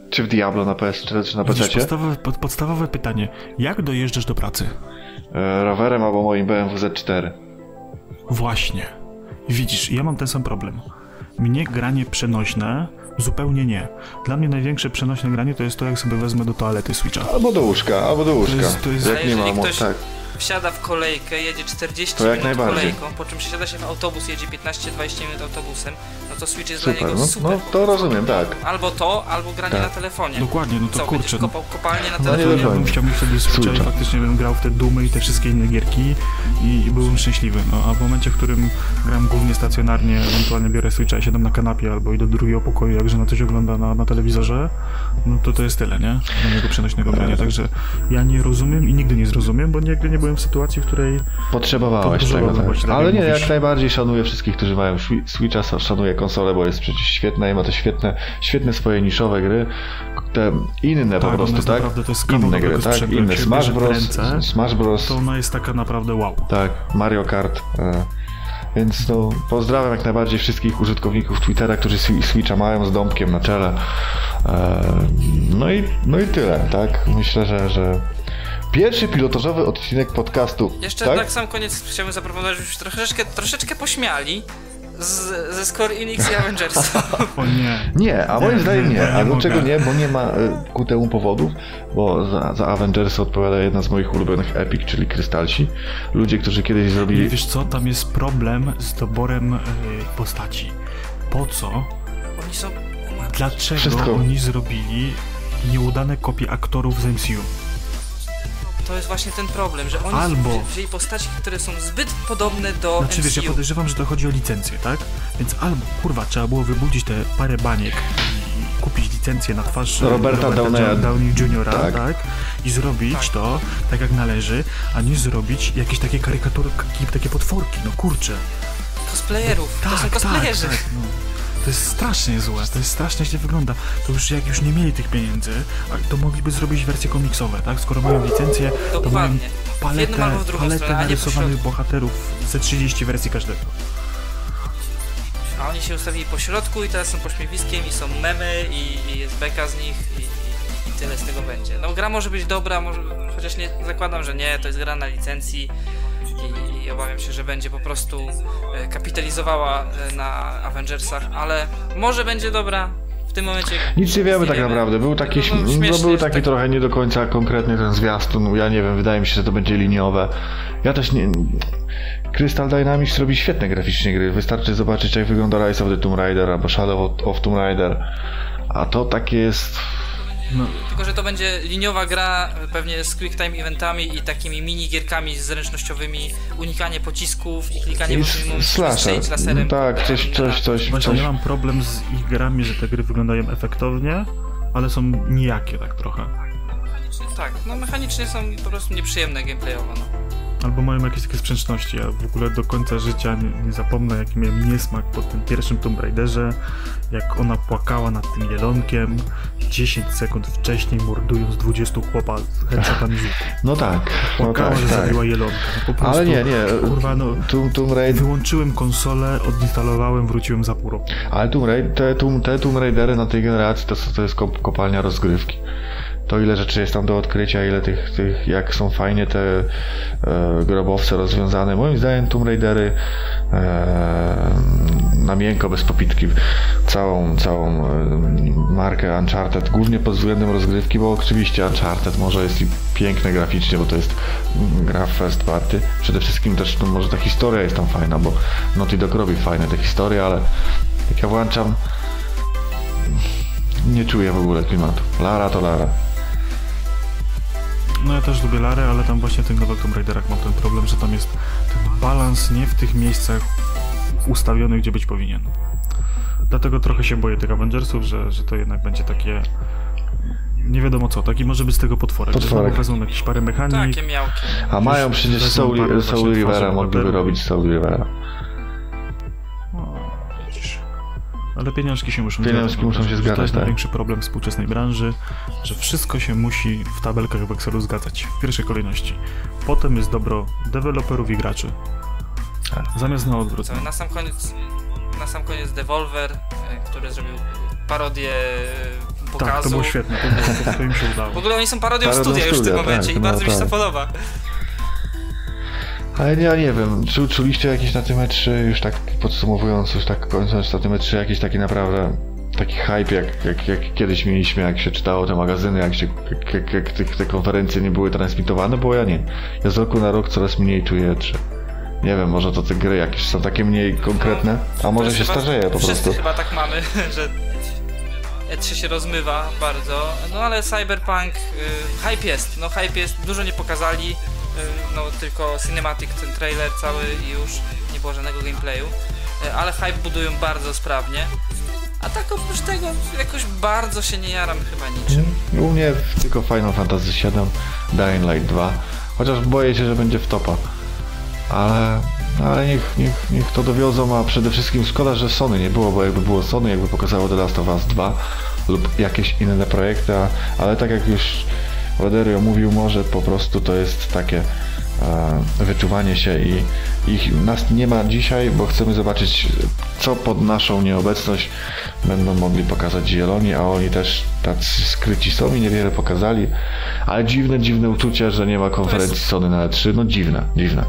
czy w Diablo na PS4, czy na PC, podstawowe, pod, podstawowe pytanie. Jak dojeżdżasz do pracy? e, rowerem albo moim BMW Z4. Właśnie. Widzisz, ja mam ten sam problem. Mnie granie przenośne zupełnie nie. Dla mnie największe przenośne granie to jest to, jak sobie wezmę do toalety Switcha. Albo do łóżka, albo do łóżka. jest- to jest- Jak nie mam, ktoś- tak. Wsiada w kolejkę, jedzie 40 To jak minut najbardziej. kolejką, po czym wsiada się w autobus, jedzie 15-20 minut autobusem, no to Switch jest dla Super, niego no, super. no to rozumiem, tak. Albo to, albo granie Tak. na telefonie. Dokładnie, no to Co, kurczę. będziesz No, kopał kopalnię na No nie ja bym chciał mieć wtedy Switcha i Switcha. faktycznie bym grał w te Dumy i te wszystkie inne gierki i, i byłbym szczęśliwy. No a w momencie, w którym gram głównie stacjonarnie, ewentualnie biorę Switcha i siadam na kanapie albo idę do drugiego pokoju, jak żona coś ogląda na, na telewizorze, no to to jest tyle, nie? Do mojego przenośnego grania. Także ja nie rozumiem i nigdy nie zrozumiem, bo nigdy nie byłem w sytuacji, w której Potrzebowałeś tego, tak. właśnie, tak Ale nie, mówisz. jak najbardziej szanuję wszystkich, którzy mają Swi- Switcha, szanuję konsolę, bo jest przecież świetna i ma te świetne, świetne swoje niszowe gry, te inne po Tak, ona prostu, tak? naprawdę- to jest Inne gry, tak? Inne Smash Bros, ręce, Smash Bros, to ona jest taka naprawdę wow. tak, Mario Kart. E, więc no, pozdrawiam jak najbardziej wszystkich użytkowników Twittera, którzy Swi- Switcha mają z dąbkiem na czele. E, no, i, no i tyle, tak? Myślę, że, że pierwszy pilotażowy odcinek podcastu. Jeszcze tak? na sam koniec chciałbym zaproponować, żebyśmy troszeczkę, troszeczkę pośmiali z, ze Score Enix i Avengersa. O nie. Nie, a moim Nie, zdaniem nie, nie. nie A dlaczego nie? Bo nie ma e, ku temu powodów, bo za, za Avengers odpowiada jedna z moich ulubionych Epic, czyli Krystalsi. Ludzie, którzy kiedyś I zrobili... wiesz co, tam jest problem z doborem y, postaci. Po co? Oni są... Dlaczego Wszystko. oni zrobili nieudane kopie aktorów z MCU? To jest właśnie ten problem, że oni Albo- wzi- wzięli postaci, które są zbyt podobne do Znaczy wiesz, ja MCU. podejrzewam, że to chodzi o licencję, tak? Więc albo, kurwa, trzeba było wybudzić te parę baniek i kupić licencję na twarz Roberta Downeya. Downey Jr., Tak. tak. I zrobić to tak jak należy, a nie zrobić jakieś takie karykatury, takie potworki, no kurczę. Cosplayerów, to są cosplayerzy. Tak, no. To jest strasznie złe, to jest strasznie źle wygląda. To już jak już nie mieli tych pieniędzy, to mogliby zrobić wersje komiksowe, tak? Skoro mają licencję, to mają paletę, paletę narysowanych bohaterów ze 30 wersji każdego. A oni się ustawili po środku i teraz są pośmiewiskiem i są memy i, i jest beka z nich i tyle z tego będzie. No gra może być dobra, może, chociaż nie zakładam, że nie, to jest gra na licencji i, i obawiam się, że będzie po prostu e, kapitalizowała e, na Avengersach, ale może będzie dobra. W tym momencie Nic nie wiemy tak naprawdę. Był taki, No, no, no, śmiesznie, był że taki tak- trochę nie do końca konkretny ten zwiastun. Ja nie wiem, wydaje mi się, że to będzie liniowe. Ja też nie. Crystal Dynamics robi świetne graficznie gry. Wystarczy zobaczyć, jak wygląda Rise of the Tomb Raider albo Shadow of- of Tomb Raider. A to takie jest. No, Tylko, że to będzie liniowa gra, pewnie z quick time eventami i takimi minigierkami zręcznościowymi, unikanie pocisków i klikanie I slasher. laserem. Tak, coś, coś, coś. Właśnie coś. ja mam problem z ich grami, że te gry wyglądają efektownie, ale są nijakie tak trochę. Tak, no mechanicznie są po prostu nieprzyjemne gameplayowo. No. Albo mają jakieś takie sprzeczności. Ja w ogóle do końca życia nie, nie zapomnę, jaki miałem niesmak po tym pierwszym Tomb Raiderze, jak ona płakała nad tym jelonkiem 10 sekund wcześniej, mordując 20 chłopa z headshotami z. No tak, no Płakała, tak, że tak. zabiła jelonka. No po prostu, Ale nie, nie. Kurwa, no, Tomb, Tomb Raider. wyłączyłem konsolę, odinstalowałem, wróciłem za pół roku. Ale Tomb Raid, te, te Tomb Raidery na tej generacji to, to jest kop, kopalnia rozgrywki. To ile rzeczy jest tam do odkrycia, ile tych, tych jak są fajnie te e, grobowce rozwiązane. Moim zdaniem Tomb Raidery e, na miękko, bez popitki, całą, całą e, markę Uncharted, głównie pod względem rozgrywki, bo oczywiście Uncharted może jest i piękne graficznie, bo to jest gra first party. Przede wszystkim też no, może ta historia jest tam fajna, bo Naughty Dog robi fajne te historie, ale jak ja włączam nie czuję w ogóle klimatu. Lara to Lara. No ja też lubię Larę, ale tam właśnie w tych nowych Tomb Raiderach mam ten problem, że tam jest ten balans nie w tych miejscach ustawiony, gdzie być powinien. Dlatego trochę się boję tych Avengersów, że, że to jednak będzie takie nie wiadomo co, taki może być z tego potworek. Potworek. wezmą jakieś parę mechanik. Takie miałki. A mają przecież Soul, Soul Rivera, mogliby robić Soul Rivera. O. Ale pieniążki się muszą Pieniążki zgadzać. muszą się To zgadzać, jest tak. największy problem współczesnej branży, że wszystko się musi w tabelkach w Excelu zgadzać w pierwszej kolejności. Potem jest dobro deweloperów i graczy. Tak. Zamiast na odwrót. Na sam koniec, na sam koniec Devolver, e, który zrobił parodię e, pokazu. Tak, to było świetne, to, było, to, to im się udało. W ogóle oni są parodią Parodią studia już w tym momencie tak, i no bardzo mi się tak. to podoba. Ale ja nie wiem, czu, czuliście jakieś na tym E3, już tak podsumowując, już tak kończąc na tym E3, jakiś taki naprawdę taki hype, jak, jak, jak kiedyś mieliśmy, jak się czytało te magazyny, jak, się, jak, jak, jak te, te konferencje nie były transmitowane, bo ja nie. Ja z roku na rok coraz mniej czuję E3. Nie wiem, może to te gry jakieś są takie mniej konkretne, a może się chyba- starzeje po Wszyscy prostu. chyba tak mamy, że E3 się rozmywa bardzo. No ale Cyberpunk, y, hype jest, no hype jest, dużo nie pokazali, no tylko cinematic, ten trailer cały i już nie było żadnego gameplayu, y, ale hype budują bardzo sprawnie. A tak oprócz tego jakoś bardzo się nie jaram chyba niczym. U mnie tylko Final Fantasy VII, Dying Light 2, chociaż boję się, że będzie w topa. Ale, ale niech, niech, niech to dowiozą, a przede wszystkim szkoda, że Sony nie było, bo jakby było Sony, jakby pokazało The Last of Us 2 lub jakieś inne projekty, ale tak jak już Roderio mówił, może po prostu to jest takie e, wyczuwanie się i ich nas nie ma dzisiaj, bo chcemy zobaczyć, co pod naszą nieobecność będą mogli pokazać zieloni, a oni też tacy skryci są i niewiele pokazali, ale dziwne, dziwne uczucie, że nie ma konferencji Sony na E3, no dziwne, dziwne.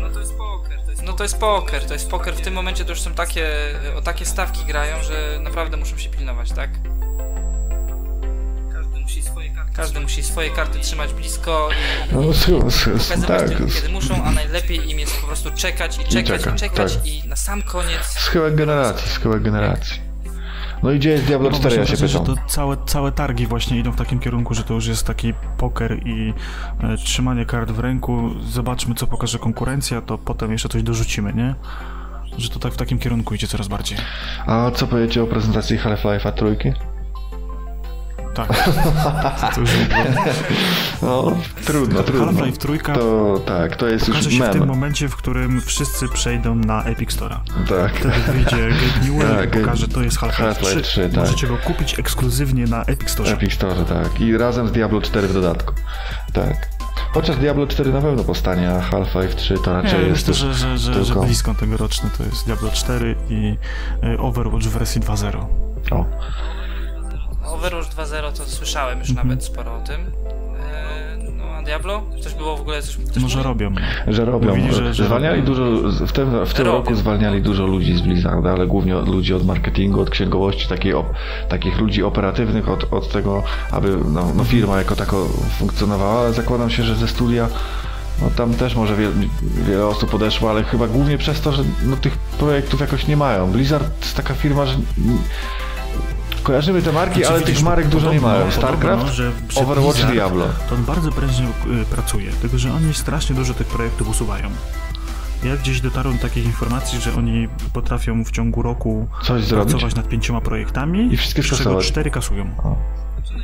No to jest poker. To jest, no to jest poker, to jest poker. W tym momencie to już są takie, o takie stawki grają, że naprawdę muszą się pilnować, tak? Każdy musi swoje karty trzymać blisko i, No, s- pokazywać tak, tylko kiedy muszą, a najlepiej im jest po prostu czekać i czekać i czekać, czekać tak. i na sam koniec schyłek generacji, schyłek generacji. No i gdzie jest Diablo No 4, ja się pytam. że to całe, całe targi właśnie idą w takim kierunku, że to już jest taki poker i e, trzymanie kart w ręku. Zobaczmy, co pokaże konkurencja, to potem jeszcze coś dorzucimy, nie? Że to tak w takim kierunku idzie coraz bardziej. A co powiecie o prezentacji Half-Life'a trójki? Tak. To już. No, trudno, trudno. Half-Life trójka To tak, to jest już się w tym mem. momencie, w którym wszyscy przejdą na Epic Store'a. Tak. Wtedy wyjdzie Gabe Newell Tak, i pokaże, to jest Half-Life Half-Life 3. 3, tak. Możecie go kupić ekskluzywnie na Epic Store. Epic Store, tak. I razem z Diablo 4 w dodatku. Tak. Chociaż Diablo 4 na pewno powstanie, a Half-Life 3 to Nie, raczej jest myślę, że, że, że, że tylko... blisko tegoroczny to jest Diablo 4 i y, Overwatch w wersji 2.0. O, Overwatch 2.0 to słyszałem już Mhm. nawet sporo o tym. E, No a Diablo? Coś było w ogóle? Coś, coś Może robią. że robią. Mówili, że- że zwalniali robią. dużo, w tym, w tym Robią. roku zwalniali dużo ludzi z Blizzarda, ale głównie od ludzi od marketingu, od księgowości, takiej takich ludzi operatywnych, od, od tego, aby no, no firma jako tako funkcjonowała, ale zakładam się, że ze studia no tam też może wie, wiele osób odeszło, ale chyba głównie przez to, że no, tych projektów jakoś nie mają. Blizzard to taka firma, że kojarzymy te marki, Znaczy, ale widzisz, tych marek dużo nie podobno- mają. StarCraft, podobno, Overwatch, Blizzard Diablo. To on bardzo prężnie y, pracuje, tylko że oni strasznie dużo tych projektów usuwają. Ja gdzieś dotarłem do takich informacji, że oni potrafią w ciągu roku Coś zrobić. pracować nad pięcioma projektami I wszystkie z czego cztery kasują. O.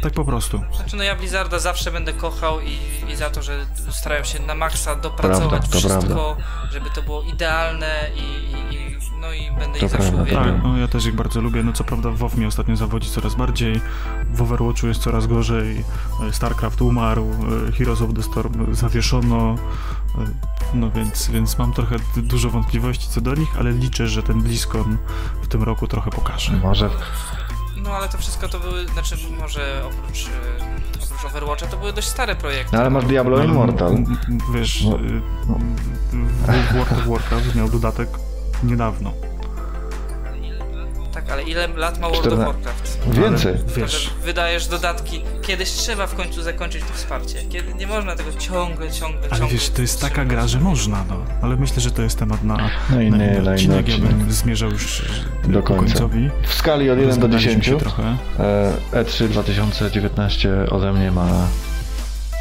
Tak po prostu. Znaczy no ja Blizzarda zawsze będę kochał i, i za to, że starają się na maksa dopracować Prawda, to wszystko, prawda. żeby to było idealne i, i, i no i będę To ich zawsze prawda, to uwielbiał. Tak, no ja też ich bardzo lubię. No co prawda WoW mnie ostatnio zawodzi coraz bardziej, w Overwatchu jest coraz gorzej, e, StarCraft umarł, e, Heroes of the Storm zawieszono, e, no więc, więc mam trochę dużo wątpliwości co do nich, ale liczę, że ten BlizzCon w tym roku trochę pokaże. Może No ale to wszystko to były, znaczy może oprócz, e, oprócz Overwatcha to były dość stare projekty. No ale masz Diablo Ale, Immortal. Wiesz, No, y, w World of Warcraft miał dodatek niedawno. Tak, ale ile lat ma World Czterna- of Warcraft? Więcej. Ale, wiesz, że wydajesz dodatki, kiedyś trzeba w końcu zakończyć to wsparcie. Kiedy nie można tego ciągle, ciągle, Ale ciągle wiesz, to jest taka gra, że można, no. Ale myślę, że to jest temat na, No i na nie, inny na inny odcinek. Ja bym zmierzał już e, Do ku końca. końcowi. W skali od 1 do Rozgadaliśmy 10 się trochę. e, E3 2019 ode mnie ma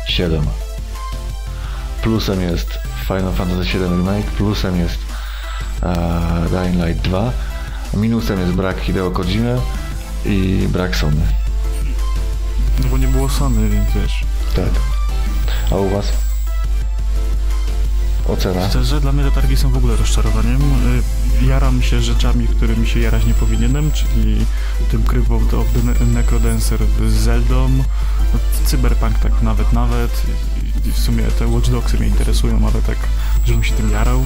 7. Plusem jest Final Fantasy VII Remake, plusem jest e, Dying Light 2, minusem jest brak Hideo Kojimy i brak Sony. No bo nie było Sony, więc wiesz. Tak. A u was? Ocena? Szczerze, dla mnie te targi są w ogóle rozczarowaniem. Y, Jaram się rzeczami, którymi się jarać nie powinienem, czyli tym Crypt of the, Necrodancer z Zeldą, no, Cyberpunk tak nawet, nawet. I- w sumie te Watch Dogsy mnie interesują, ale tak, żebym się tym jarał.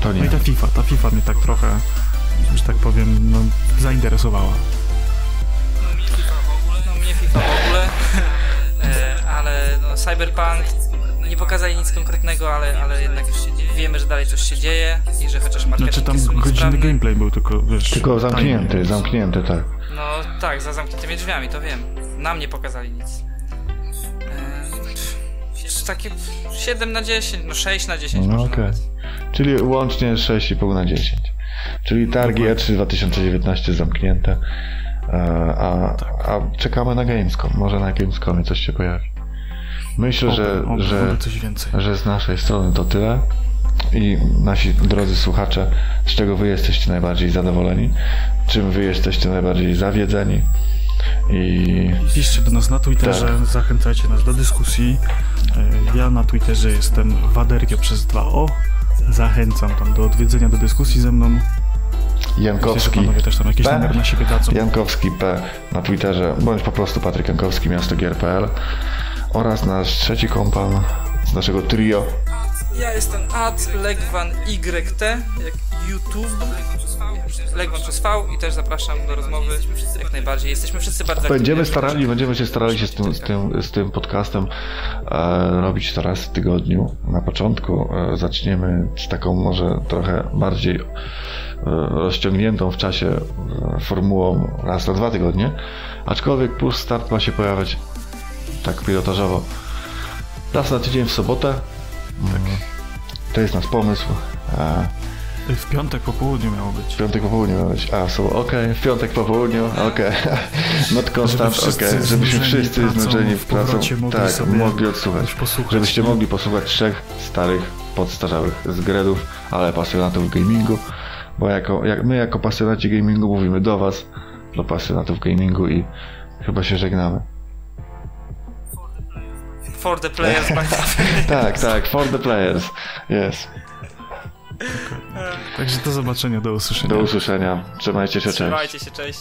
To No nie. i ta FIFA, ta FIFA mnie tak trochę, że tak powiem, no, zainteresowała. No mnie FIFA w ogóle, no mnie FIFA w ogóle, e, ale no, Cyberpunk nie pokazali nic konkretnego, ale, ale jednak wiemy, że dalej coś się dzieje i że chociaż marketing Znaczy tam jest godzinny gameplay był tylko, wiesz... Tylko zamknięty, tajny. zamknięty, tak. No tak, za zamkniętymi drzwiami, to wiem. Nam nie pokazali nic. E, pff, takie 7 na 10, no 6 na 10 No może okej. nawet. Czyli łącznie 6,5 na 10. Czyli targi E3 2019 zamknięte. E, A, a czekamy na Gamescom. Może na Gamescomie coś się pojawi. Myślę, Oby, że, oby, że, że z naszej strony to tyle. I nasi drodzy słuchacze, z czego wy jesteście najbardziej zadowoleni? Czym wy jesteście najbardziej zawiedzeni? I Piszcie do nas na Twitterze, Tak. zachęcajcie nas do dyskusji. E, Ja na Twitterze jestem Wadergio przez 2O. Zachęcam tam do odwiedzenia, do dyskusji ze mną. Jankowski też tam P. na siebie dadzą. Jankowski P na Twitterze, bądź po prostu Patryk Jankowski, miasto gier.pl oraz nasz trzeci kompan z naszego trio. Ja jestem ad Legwan YT, jak YouTube. Legwan przez V i też zapraszam do rozmowy jak najbardziej. Jesteśmy wszyscy bardzo Będziemy starali, będziemy się starali się z tym, z tym, z tym podcastem e, robić to raz w tygodniu. Na początku e, zaczniemy z taką może trochę bardziej e, rozciągniętą w czasie e, formułą raz na dwa tygodnie, aczkolwiek push start ma się pojawiać tak pilotażowo raz na tydzień w sobotę. Mm, To jest nasz pomysł. E, W piątek po południu miało być. w piątek po południu ma być. A, są okej, w piątek po południu, okej. Not constant, okej. Żebyśmy znużeni wszyscy znużeni w pracą, mogli tak, sobie mogli odsłuchać. posłuchać, Żebyście nie? mogli posłuchać trzech starych, podstarzałych zgredów, ale pasjonatów gamingu, bo jako, jak my jako pasjonaci gamingu mówimy do was, do pasjonatów gamingu i chyba się żegnamy. For the players by Tak, tak, for the players. Yes. Także do zobaczenia, do usłyszenia. Do usłyszenia. Trzymajcie się, cześć. Trzymajcie się, cześć.